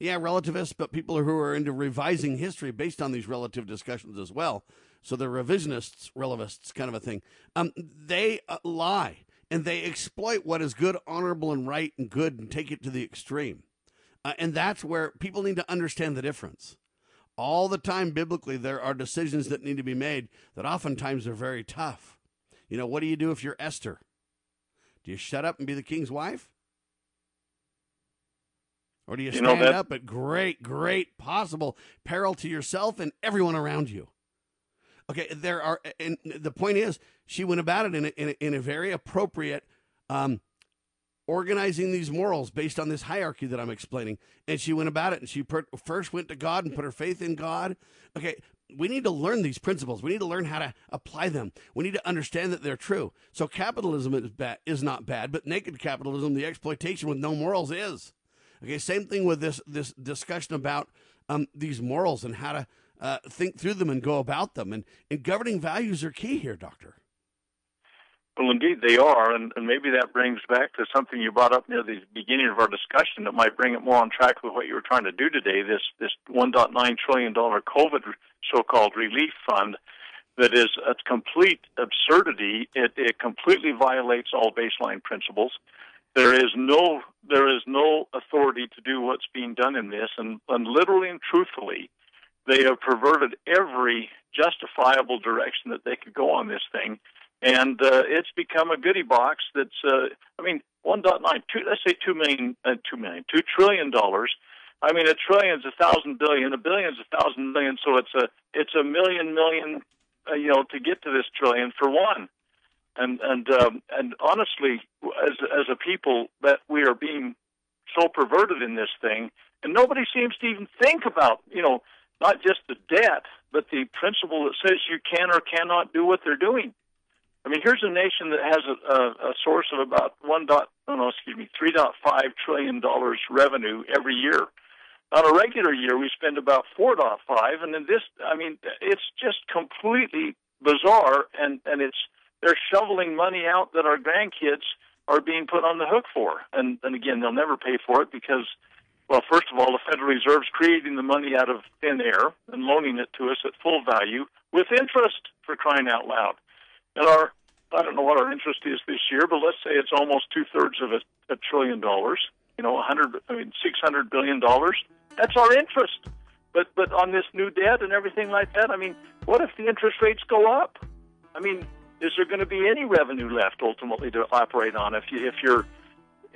yeah, relativists, but people who are into revising history based on these relative discussions as well. So they're revisionists, relativists, kind of a thing. Um, they uh, lie and they exploit what is good, honorable, and right and good and take it to the extreme. Uh, and that's where people need to understand the difference. All the time, biblically, there are decisions that need to be made that oftentimes are very tough. You know, what do you do if you're Esther? Do you shut up and be the king's wife? Or do you You stand that- up at great, great possible peril to yourself and everyone around you? Okay, there are, and the point is, she went about it in a, in a, in a very appropriate, um, organizing these morals based on this hierarchy that I'm explaining. And she went about it, and she per- first went to God and put her faith in God. Okay, we need to learn these principles. We need to learn how to apply them. We need to understand that they're true. So capitalism is bad, is not bad, but naked capitalism, the exploitation with no morals, is. Okay, same thing with this this discussion about um, these morals and how to uh, think through them and go about them. And, and governing values are key here, Doctor. Well, indeed, they are, and, and maybe that brings back to something you brought up near the beginning of our discussion that might bring it more on track with what you were trying to do today. This this 1.9 trillion dollar COVID so-called relief fund that is a complete absurdity. It, it completely violates all baseline principles. There is no there is no authority to do what's being done in this, and, and literally and truthfully, they have perverted every justifiable direction that they could go on this thing and uh, it's become a goodie box that's uh, I mean 1.9 two, let's say 2 million uh, 2 million 2 trillion dollars. I mean a trillion is a thousand billion a billion is a thousand million so it's a it's a million million uh, you know to get to this trillion for one. And and um, and honestly as as a people that we are being so perverted in this thing and nobody seems to even think about you know not just the debt but the principle that says you can or cannot do what they're doing I mean, here's a nation that has a, a, a source of about one dot, oh no, excuse me, three dot five trillion dollars revenue every year. On a regular year, we spend about four dot five, and in this, I mean, it's just completely bizarre, and and it's they're shoveling money out that our grandkids are being put on the hook for, and and again, they'll never pay for it because. Well, first of all, the Federal Reserve's creating the money out of thin air and loaning it to us at full value with interest for crying out loud. And our, I don't know what our interest is this year, but let's say it's almost two thirds of a, a trillion dollars. You know, a hundred, I mean, six hundred billion dollars. That's our interest. But but on this new debt and everything like that, I mean, what if the interest rates go up? I mean, is there going to be any revenue left ultimately to operate on if you if you're,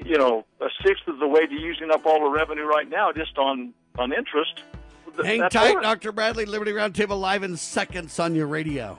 you know, a sixth of the way to using up all the revenue right now just on on interest? Hang tight, over. Dr. Bradley. Liberty Roundtable live in seconds on your radio.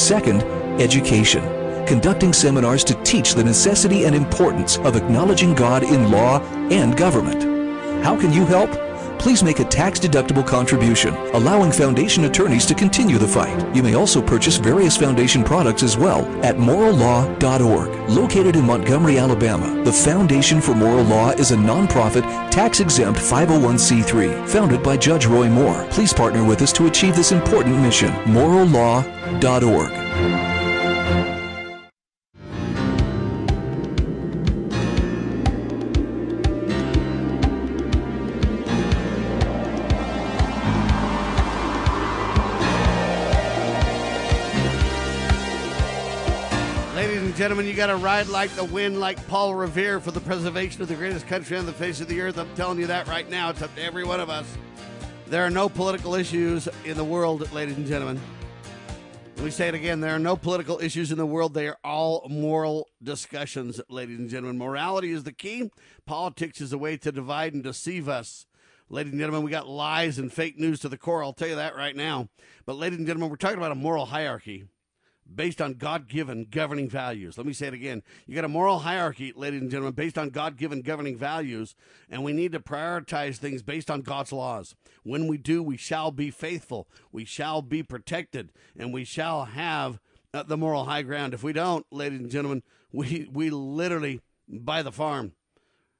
Second, education conducting seminars to teach the necessity and importance of acknowledging God in law and government. How can you help? Please make a tax-deductible contribution, allowing foundation attorneys to continue the fight. You may also purchase various foundation products as well at morallaw.org. Located in Montgomery, Alabama, the Foundation for Moral Law is a nonprofit, tax-exempt 501c3 founded by Judge Roy Moore. Please partner with us to achieve this important mission. morallaw.org. gentlemen, you got to ride like the wind, like Paul Revere, for the preservation of the greatest country on the face of the earth. I'm telling you that right now. It's up to every one of us. There are no political issues in the world, ladies and gentlemen. Let me say it again. There are no political issues in the world. They are all moral discussions, ladies and gentlemen. Morality is the key. Politics is a way to divide and deceive us. Ladies and gentlemen, we got lies and fake news to the core. I'll tell you that right now. But, ladies and gentlemen, we're talking about a moral hierarchy based on God given governing values. Let me say it again. You got a moral hierarchy, ladies and gentlemen, based on God given governing values, and we need to prioritize things based on God's laws. When we do, we shall be faithful, we shall be protected, and we shall have uh, the moral high ground. If we don't, ladies and gentlemen, we, we literally buy the farm,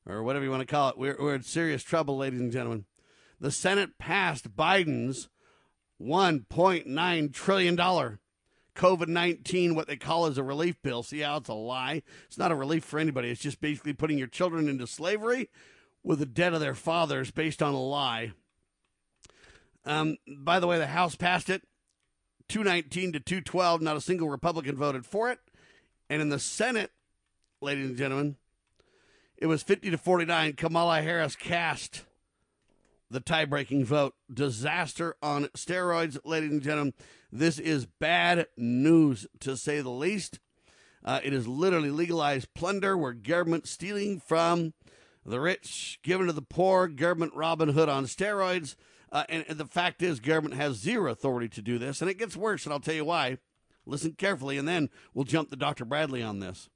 or whatever you want to call it. We're, we're in serious trouble, ladies and gentlemen. The Senate passed Biden's $1.9 trillion COVID 19, what they call as a relief bill. See how it's a lie? It's not a relief for anybody. It's just basically putting your children into slavery with the debt of their fathers based on a lie. Um, by the way, the House passed it 219 to 212. Not a single Republican voted for it. And in the Senate, ladies and gentlemen, it was 50 to 49. Kamala Harris cast the tie breaking vote. Disaster on steroids, ladies and gentlemen. This is bad news, to say the least. Uh, it is literally legalized plunder where government stealing from the rich, giving to the poor, government Robin Hood on steroids. Uh, and, and the fact is, government has zero authority to do this. And it gets worse, and I'll tell you why. Listen carefully, and then we'll jump to Dr. Bradley on this.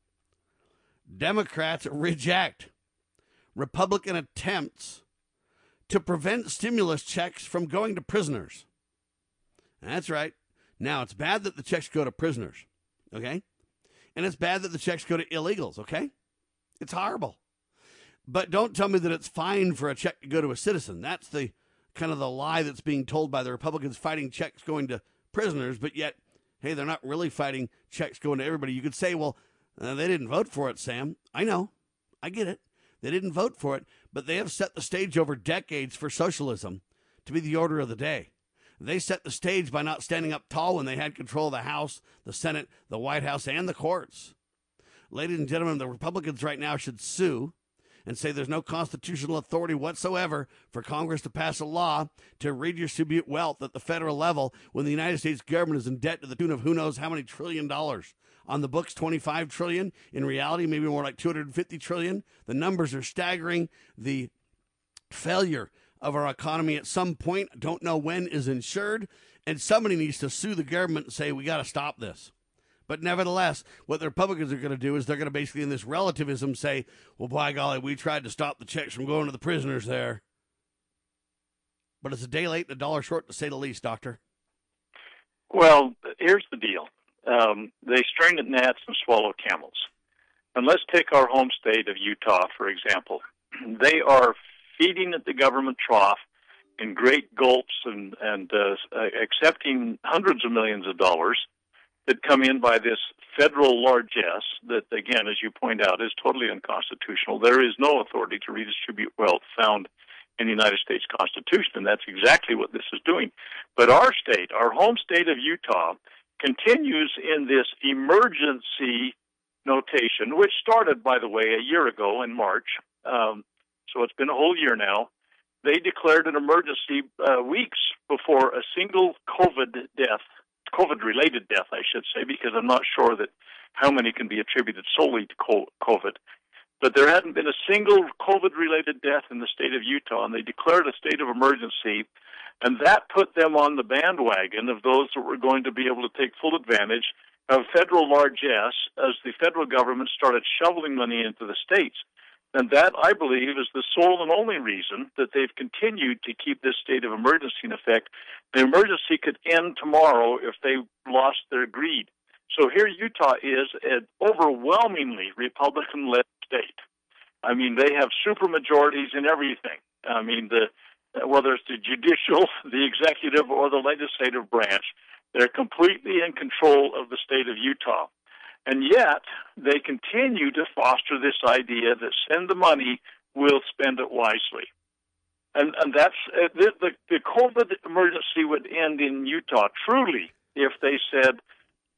Democrats reject Republican attempts to prevent stimulus checks from going to prisoners. That's right. Now, it's bad that the checks go to prisoners, okay? And it's bad that the checks go to illegals, okay? It's horrible. But don't tell me that it's fine for a check to go to a citizen. That's the kind of the lie that's being told by the Republicans fighting checks going to prisoners, but yet, hey, they're not really fighting checks going to everybody. You could say, well, uh, they didn't vote for it, Sam. I know. I get it. They didn't vote for it, but they have set the stage over decades for socialism to be the order of the day. They set the stage by not standing up tall when they had control of the House, the Senate, the White House, and the courts. Ladies and gentlemen, the Republicans right now should sue and say there's no constitutional authority whatsoever for Congress to pass a law to redistribute wealth at the federal level when the United States government is in debt to the tune of who knows how many trillion dollars. On the books, 25 trillion. In reality, maybe more like 250 trillion. The numbers are staggering. The failure of our economy at some point, don't know when, is insured. And somebody needs to sue the government and say, we got to stop this. But nevertheless, what the Republicans are going to do is they're going to basically, in this relativism, say, well, by golly, we tried to stop the checks from going to the prisoners there. But it's a day late and a dollar short, to say the least, Doctor. Well, here's the deal um, they strain at gnats and swallow camels. And let's take our home state of Utah, for example. They are feeding at the government trough in great gulps and, and uh, accepting hundreds of millions of dollars that come in by this federal largesse that, again, as you point out, is totally unconstitutional. There is no authority to redistribute wealth found in the United States Constitution, and that's exactly what this is doing. But our state, our home state of Utah, continues in this emergency notation, which started, by the way, a year ago in March. Um, so it's been a whole year now. They declared an emergency uh, weeks before a single COVID death, COVID related death, I should say, because I'm not sure that how many can be attributed solely to COVID. But there hadn't been a single COVID related death in the state of Utah, and they declared a state of emergency. And that put them on the bandwagon of those that were going to be able to take full advantage of federal largesse as the federal government started shoveling money into the states. And that, I believe, is the sole and only reason that they've continued to keep this state of emergency in effect. The emergency could end tomorrow if they lost their greed. So here Utah is an overwhelmingly Republican led state. I mean, they have supermajorities in everything. I mean, the whether it's the judicial, the executive, or the legislative branch, they're completely in control of the state of Utah. And yet, they continue to foster this idea that send the money, we'll spend it wisely. And, and that's uh, the, the, the COVID emergency would end in Utah truly if they said,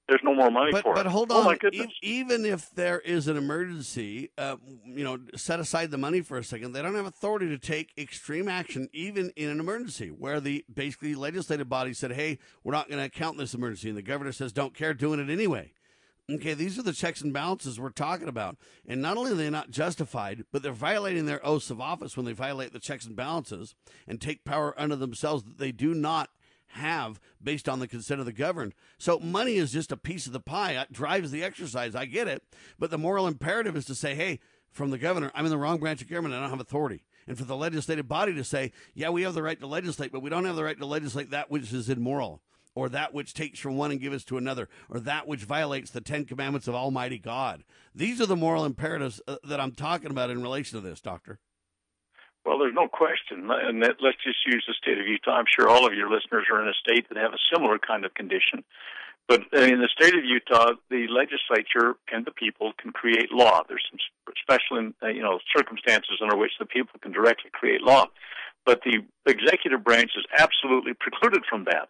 there's no more money but, for but it. But hold Oh on. goodness. E- even if there is an emergency, uh, you know, set aside the money for a second. They don't have authority to take extreme action, even in an emergency, where the basically legislative body said, "Hey, we're not going to count this emergency," and the governor says, "Don't care, doing it anyway." Okay, these are the checks and balances we're talking about. And not only are they not justified, but they're violating their oaths of office when they violate the checks and balances and take power unto themselves that they do not have based on the consent of the governed. So money is just a piece of the pie. It drives the exercise. I get it. But the moral imperative is to say, hey, from the governor, I'm in the wrong branch of government. I don't have authority. And for the legislative body to say, yeah, we have the right to legislate, but we don't have the right to legislate that which is immoral or that which takes from one and gives to another, or that which violates the Ten Commandments of Almighty God. These are the moral imperatives uh, that I'm talking about in relation to this, Doctor. Well, there's no question. And let's just use the state of Utah. I'm sure all of your listeners are in a state that have a similar kind of condition. But in the state of Utah, the legislature and the people can create law. There's some special, you know, circumstances under which the people can directly create law. But the executive branch is absolutely precluded from that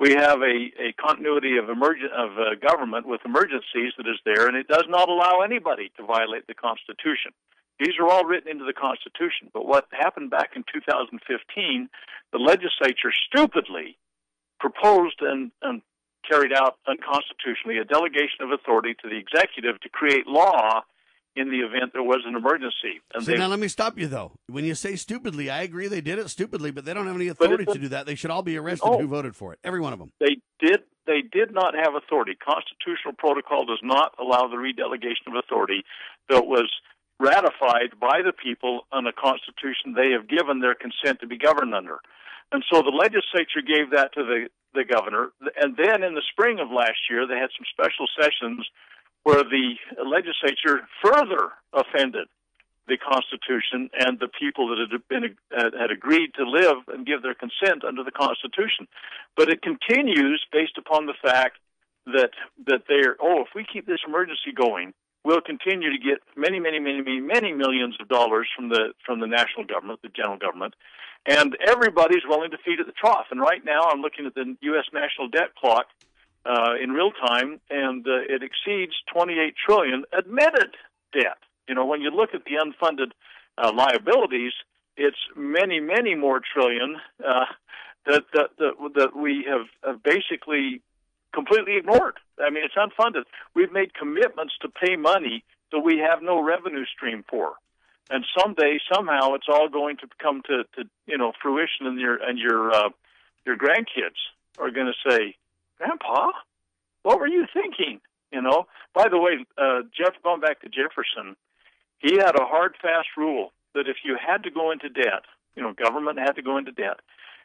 we have a, a continuity of emergent of uh, government with emergencies that is there, and it does not allow anybody to violate the Constitution. These are all written into the Constitution. But what happened back in 2015, the legislature stupidly proposed and, and carried out unconstitutionally a delegation of authority to the executive to create law in the event there was an emergency. And so they, now let me stop you though. When you say stupidly, I agree they did it stupidly, but they don't have any authority to do that. They should all be arrested oh, who voted for it. Every one of them. They did they did not have authority. Constitutional protocol does not allow the redelegation of authority that was ratified by the people on a constitution they have given their consent to be governed under. And so the legislature gave that to the, the governor. And then in the spring of last year, they had some special sessions where the legislature further offended the Constitution and the people that had been uh, had agreed to live and give their consent under the Constitution. But it continues based upon the fact that that they're oh, if we keep this emergency going, we'll continue to get many, many, many, many, many millions of dollars from the from the national government, the general government, and everybody's willing to feed at the trough. And right now, I'm looking at the U.S. national debt clock uh, in real time, and uh, it exceeds 28 trillion admitted debt. You know, when you look at the unfunded uh, liabilities, it's many, many more trillion uh, that, that that that we have, have basically completely ignored. I mean, it's unfunded. We've made commitments to pay money that we have no revenue stream for, and someday, somehow, it's all going to come to, to you know fruition, and your and your uh, your grandkids are going to say, Grandpa, what were you thinking? You know. By the way, uh, Jeff, going back to Jefferson, he had a hard, fast rule that if you had to go into debt, you know, government had to go into debt,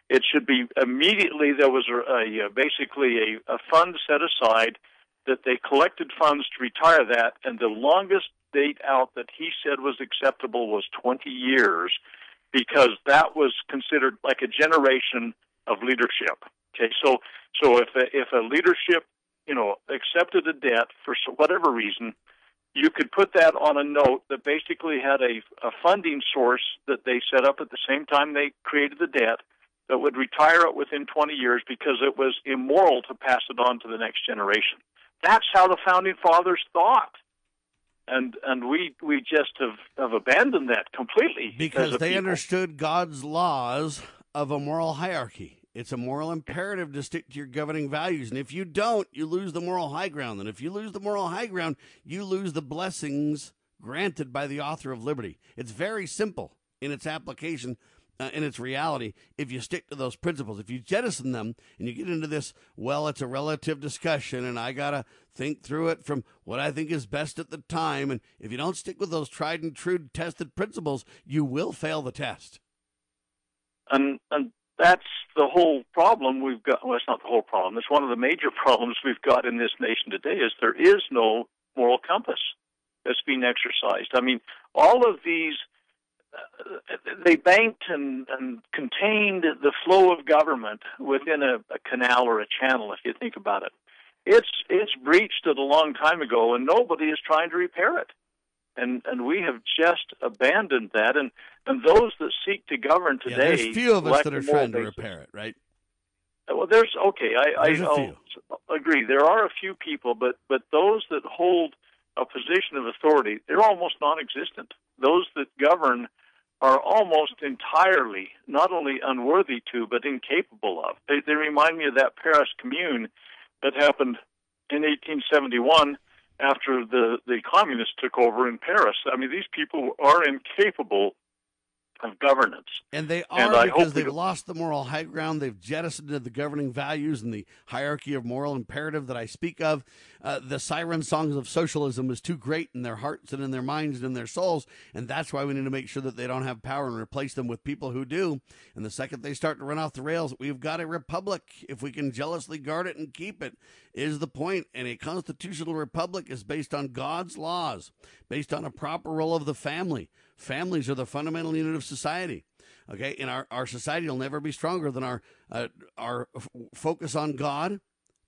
it should be immediately. There was a, a, a basically a, a fund set aside that they collected funds to retire that, and the longest date out that he said was acceptable was 20 years, because that was considered like a generation of leadership. Okay, so so if a, if a leadership, you know, accepted a debt for whatever reason, you could put that on a note that basically had a, a funding source that they set up at the same time they created the debt that would retire it within 20 years because it was immoral to pass it on to the next generation. That's how the founding fathers thought. And and we we just have, have abandoned that completely because they people. understood God's laws of a moral hierarchy. It's a moral imperative to stick to your governing values. And if you don't, you lose the moral high ground. And if you lose the moral high ground, you lose the blessings granted by the author of liberty. It's very simple in its application, uh, in its reality, if you stick to those principles. If you jettison them and you get into this, well, it's a relative discussion and I got to think through it from what I think is best at the time. And if you don't stick with those tried and true tested principles, you will fail the test. And, and that's the whole problem we've got. Well, it's not the whole problem. It's one of the major problems we've got in this nation today. Is there is no moral compass that's being exercised. I mean, all of these uh, they banked and, and contained the flow of government within a, a canal or a channel. If you think about it, it's it's breached it a long time ago, and nobody is trying to repair it and and we have just abandoned that. And and those that seek to govern today, yeah, there's few of us that are trying to repair it, right? Well, there's okay. I there's I agree. There are a few people, but but those that hold a position of authority, they're almost non-existent. Those that govern are almost entirely not only unworthy to, but incapable of. They, they remind me of that Paris Commune that happened in 1871 after the, the communists took over in Paris. I mean, these people are incapable of governance. And they are and because they've lost the moral high ground. They've jettisoned the governing values and the hierarchy of moral imperative that I speak of. Uh, the siren songs of socialism is too great in their hearts and in their minds and in their souls. And that's why we need to make sure that they don't have power and replace them with people who do. And the second they start to run off the rails, we've got a republic. If we can jealously guard it and keep it, is the point. And a constitutional republic is based on God's laws, based on a proper role of the family Families are the fundamental unit of society. Okay, and our, our society will never be stronger than our uh, our f- focus on God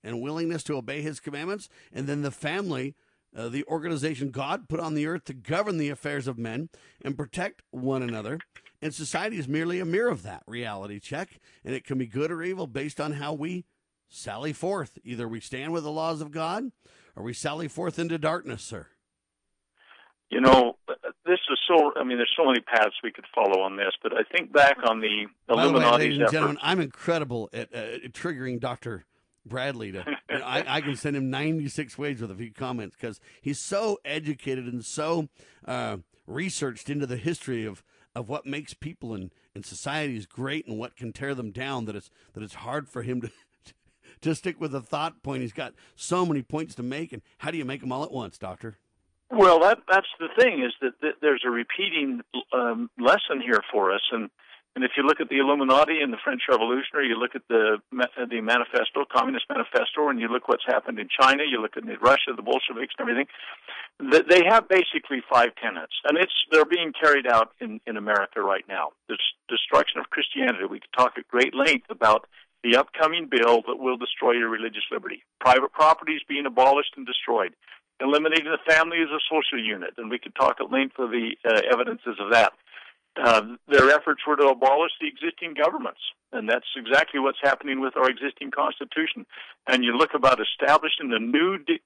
and willingness to obey His commandments, and then the family, uh, the organization God put on the earth to govern the affairs of men and protect one another. And society is merely a mirror of that reality check, and it can be good or evil based on how we sally forth. Either we stand with the laws of God, or we sally forth into darkness, sir. You know, this is so. I mean, there's so many paths we could follow on this, but I think back on the Illuminati. ladies and gentlemen, I'm incredible at uh, triggering Doctor Bradley to. You know, I, I, can send him 96 ways with a few comments because he's so educated and so uh, researched into the history of of what makes people and, and societies great and what can tear them down that it's that it's hard for him to to stick with a thought point. He's got so many points to make, and how do you make them all at once, Doctor? Well, that that's the thing is that, that there's a repeating um, lesson here for us, and and if you look at the Illuminati and the French Revolution, or you look at the the Manifesto, Communist Manifesto, and you look what's happened in China, you look at Russia, the Bolsheviks, and everything, they have basically five tenets, and it's they're being carried out in in America right now. The destruction of Christianity. We could talk at great length about the upcoming bill that will destroy your religious liberty. Private property is being abolished and destroyed eliminating the family as a social unit, and we could talk at length of the uh, evidences of that. Uh, their efforts were to abolish the existing governments, and that's exactly what's happening with our existing constitution. And you look about establishing the new di-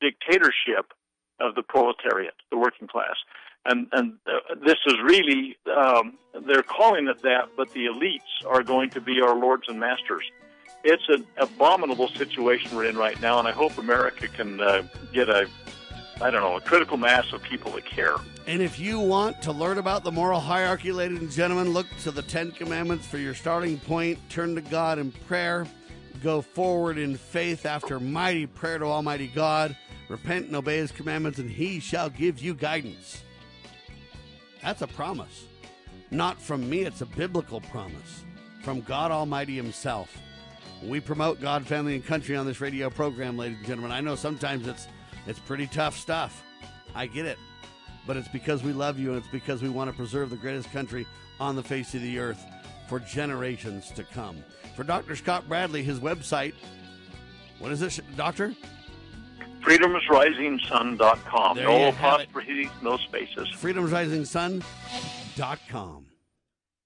dictatorship of the proletariat, the working class. And, and uh, this is really, um, they're calling it that, but the elites are going to be our lords and masters it's an abominable situation we're in right now, and I hope America can uh, get a, I don't know, a critical mass of people that care. And if you want to learn about the moral hierarchy, ladies and gentlemen, look to the Ten Commandments for your starting point. Turn to God in prayer. Go forward in faith after mighty prayer to Almighty God. Repent and obey His commandments, and He shall give you guidance. That's a promise. Not from me, it's a biblical promise from God Almighty Himself. We promote God, family, and country on this radio program, ladies and gentlemen. I know sometimes it's it's pretty tough stuff. I get it. But it's because we love you and it's because we want to preserve the greatest country on the face of the earth for generations to come. For Dr. Scott Bradley, his website, what is it, Doctor? FreedomsRisingSun.com. There no apostrophes, no spaces. FreedomsRisingSun.com.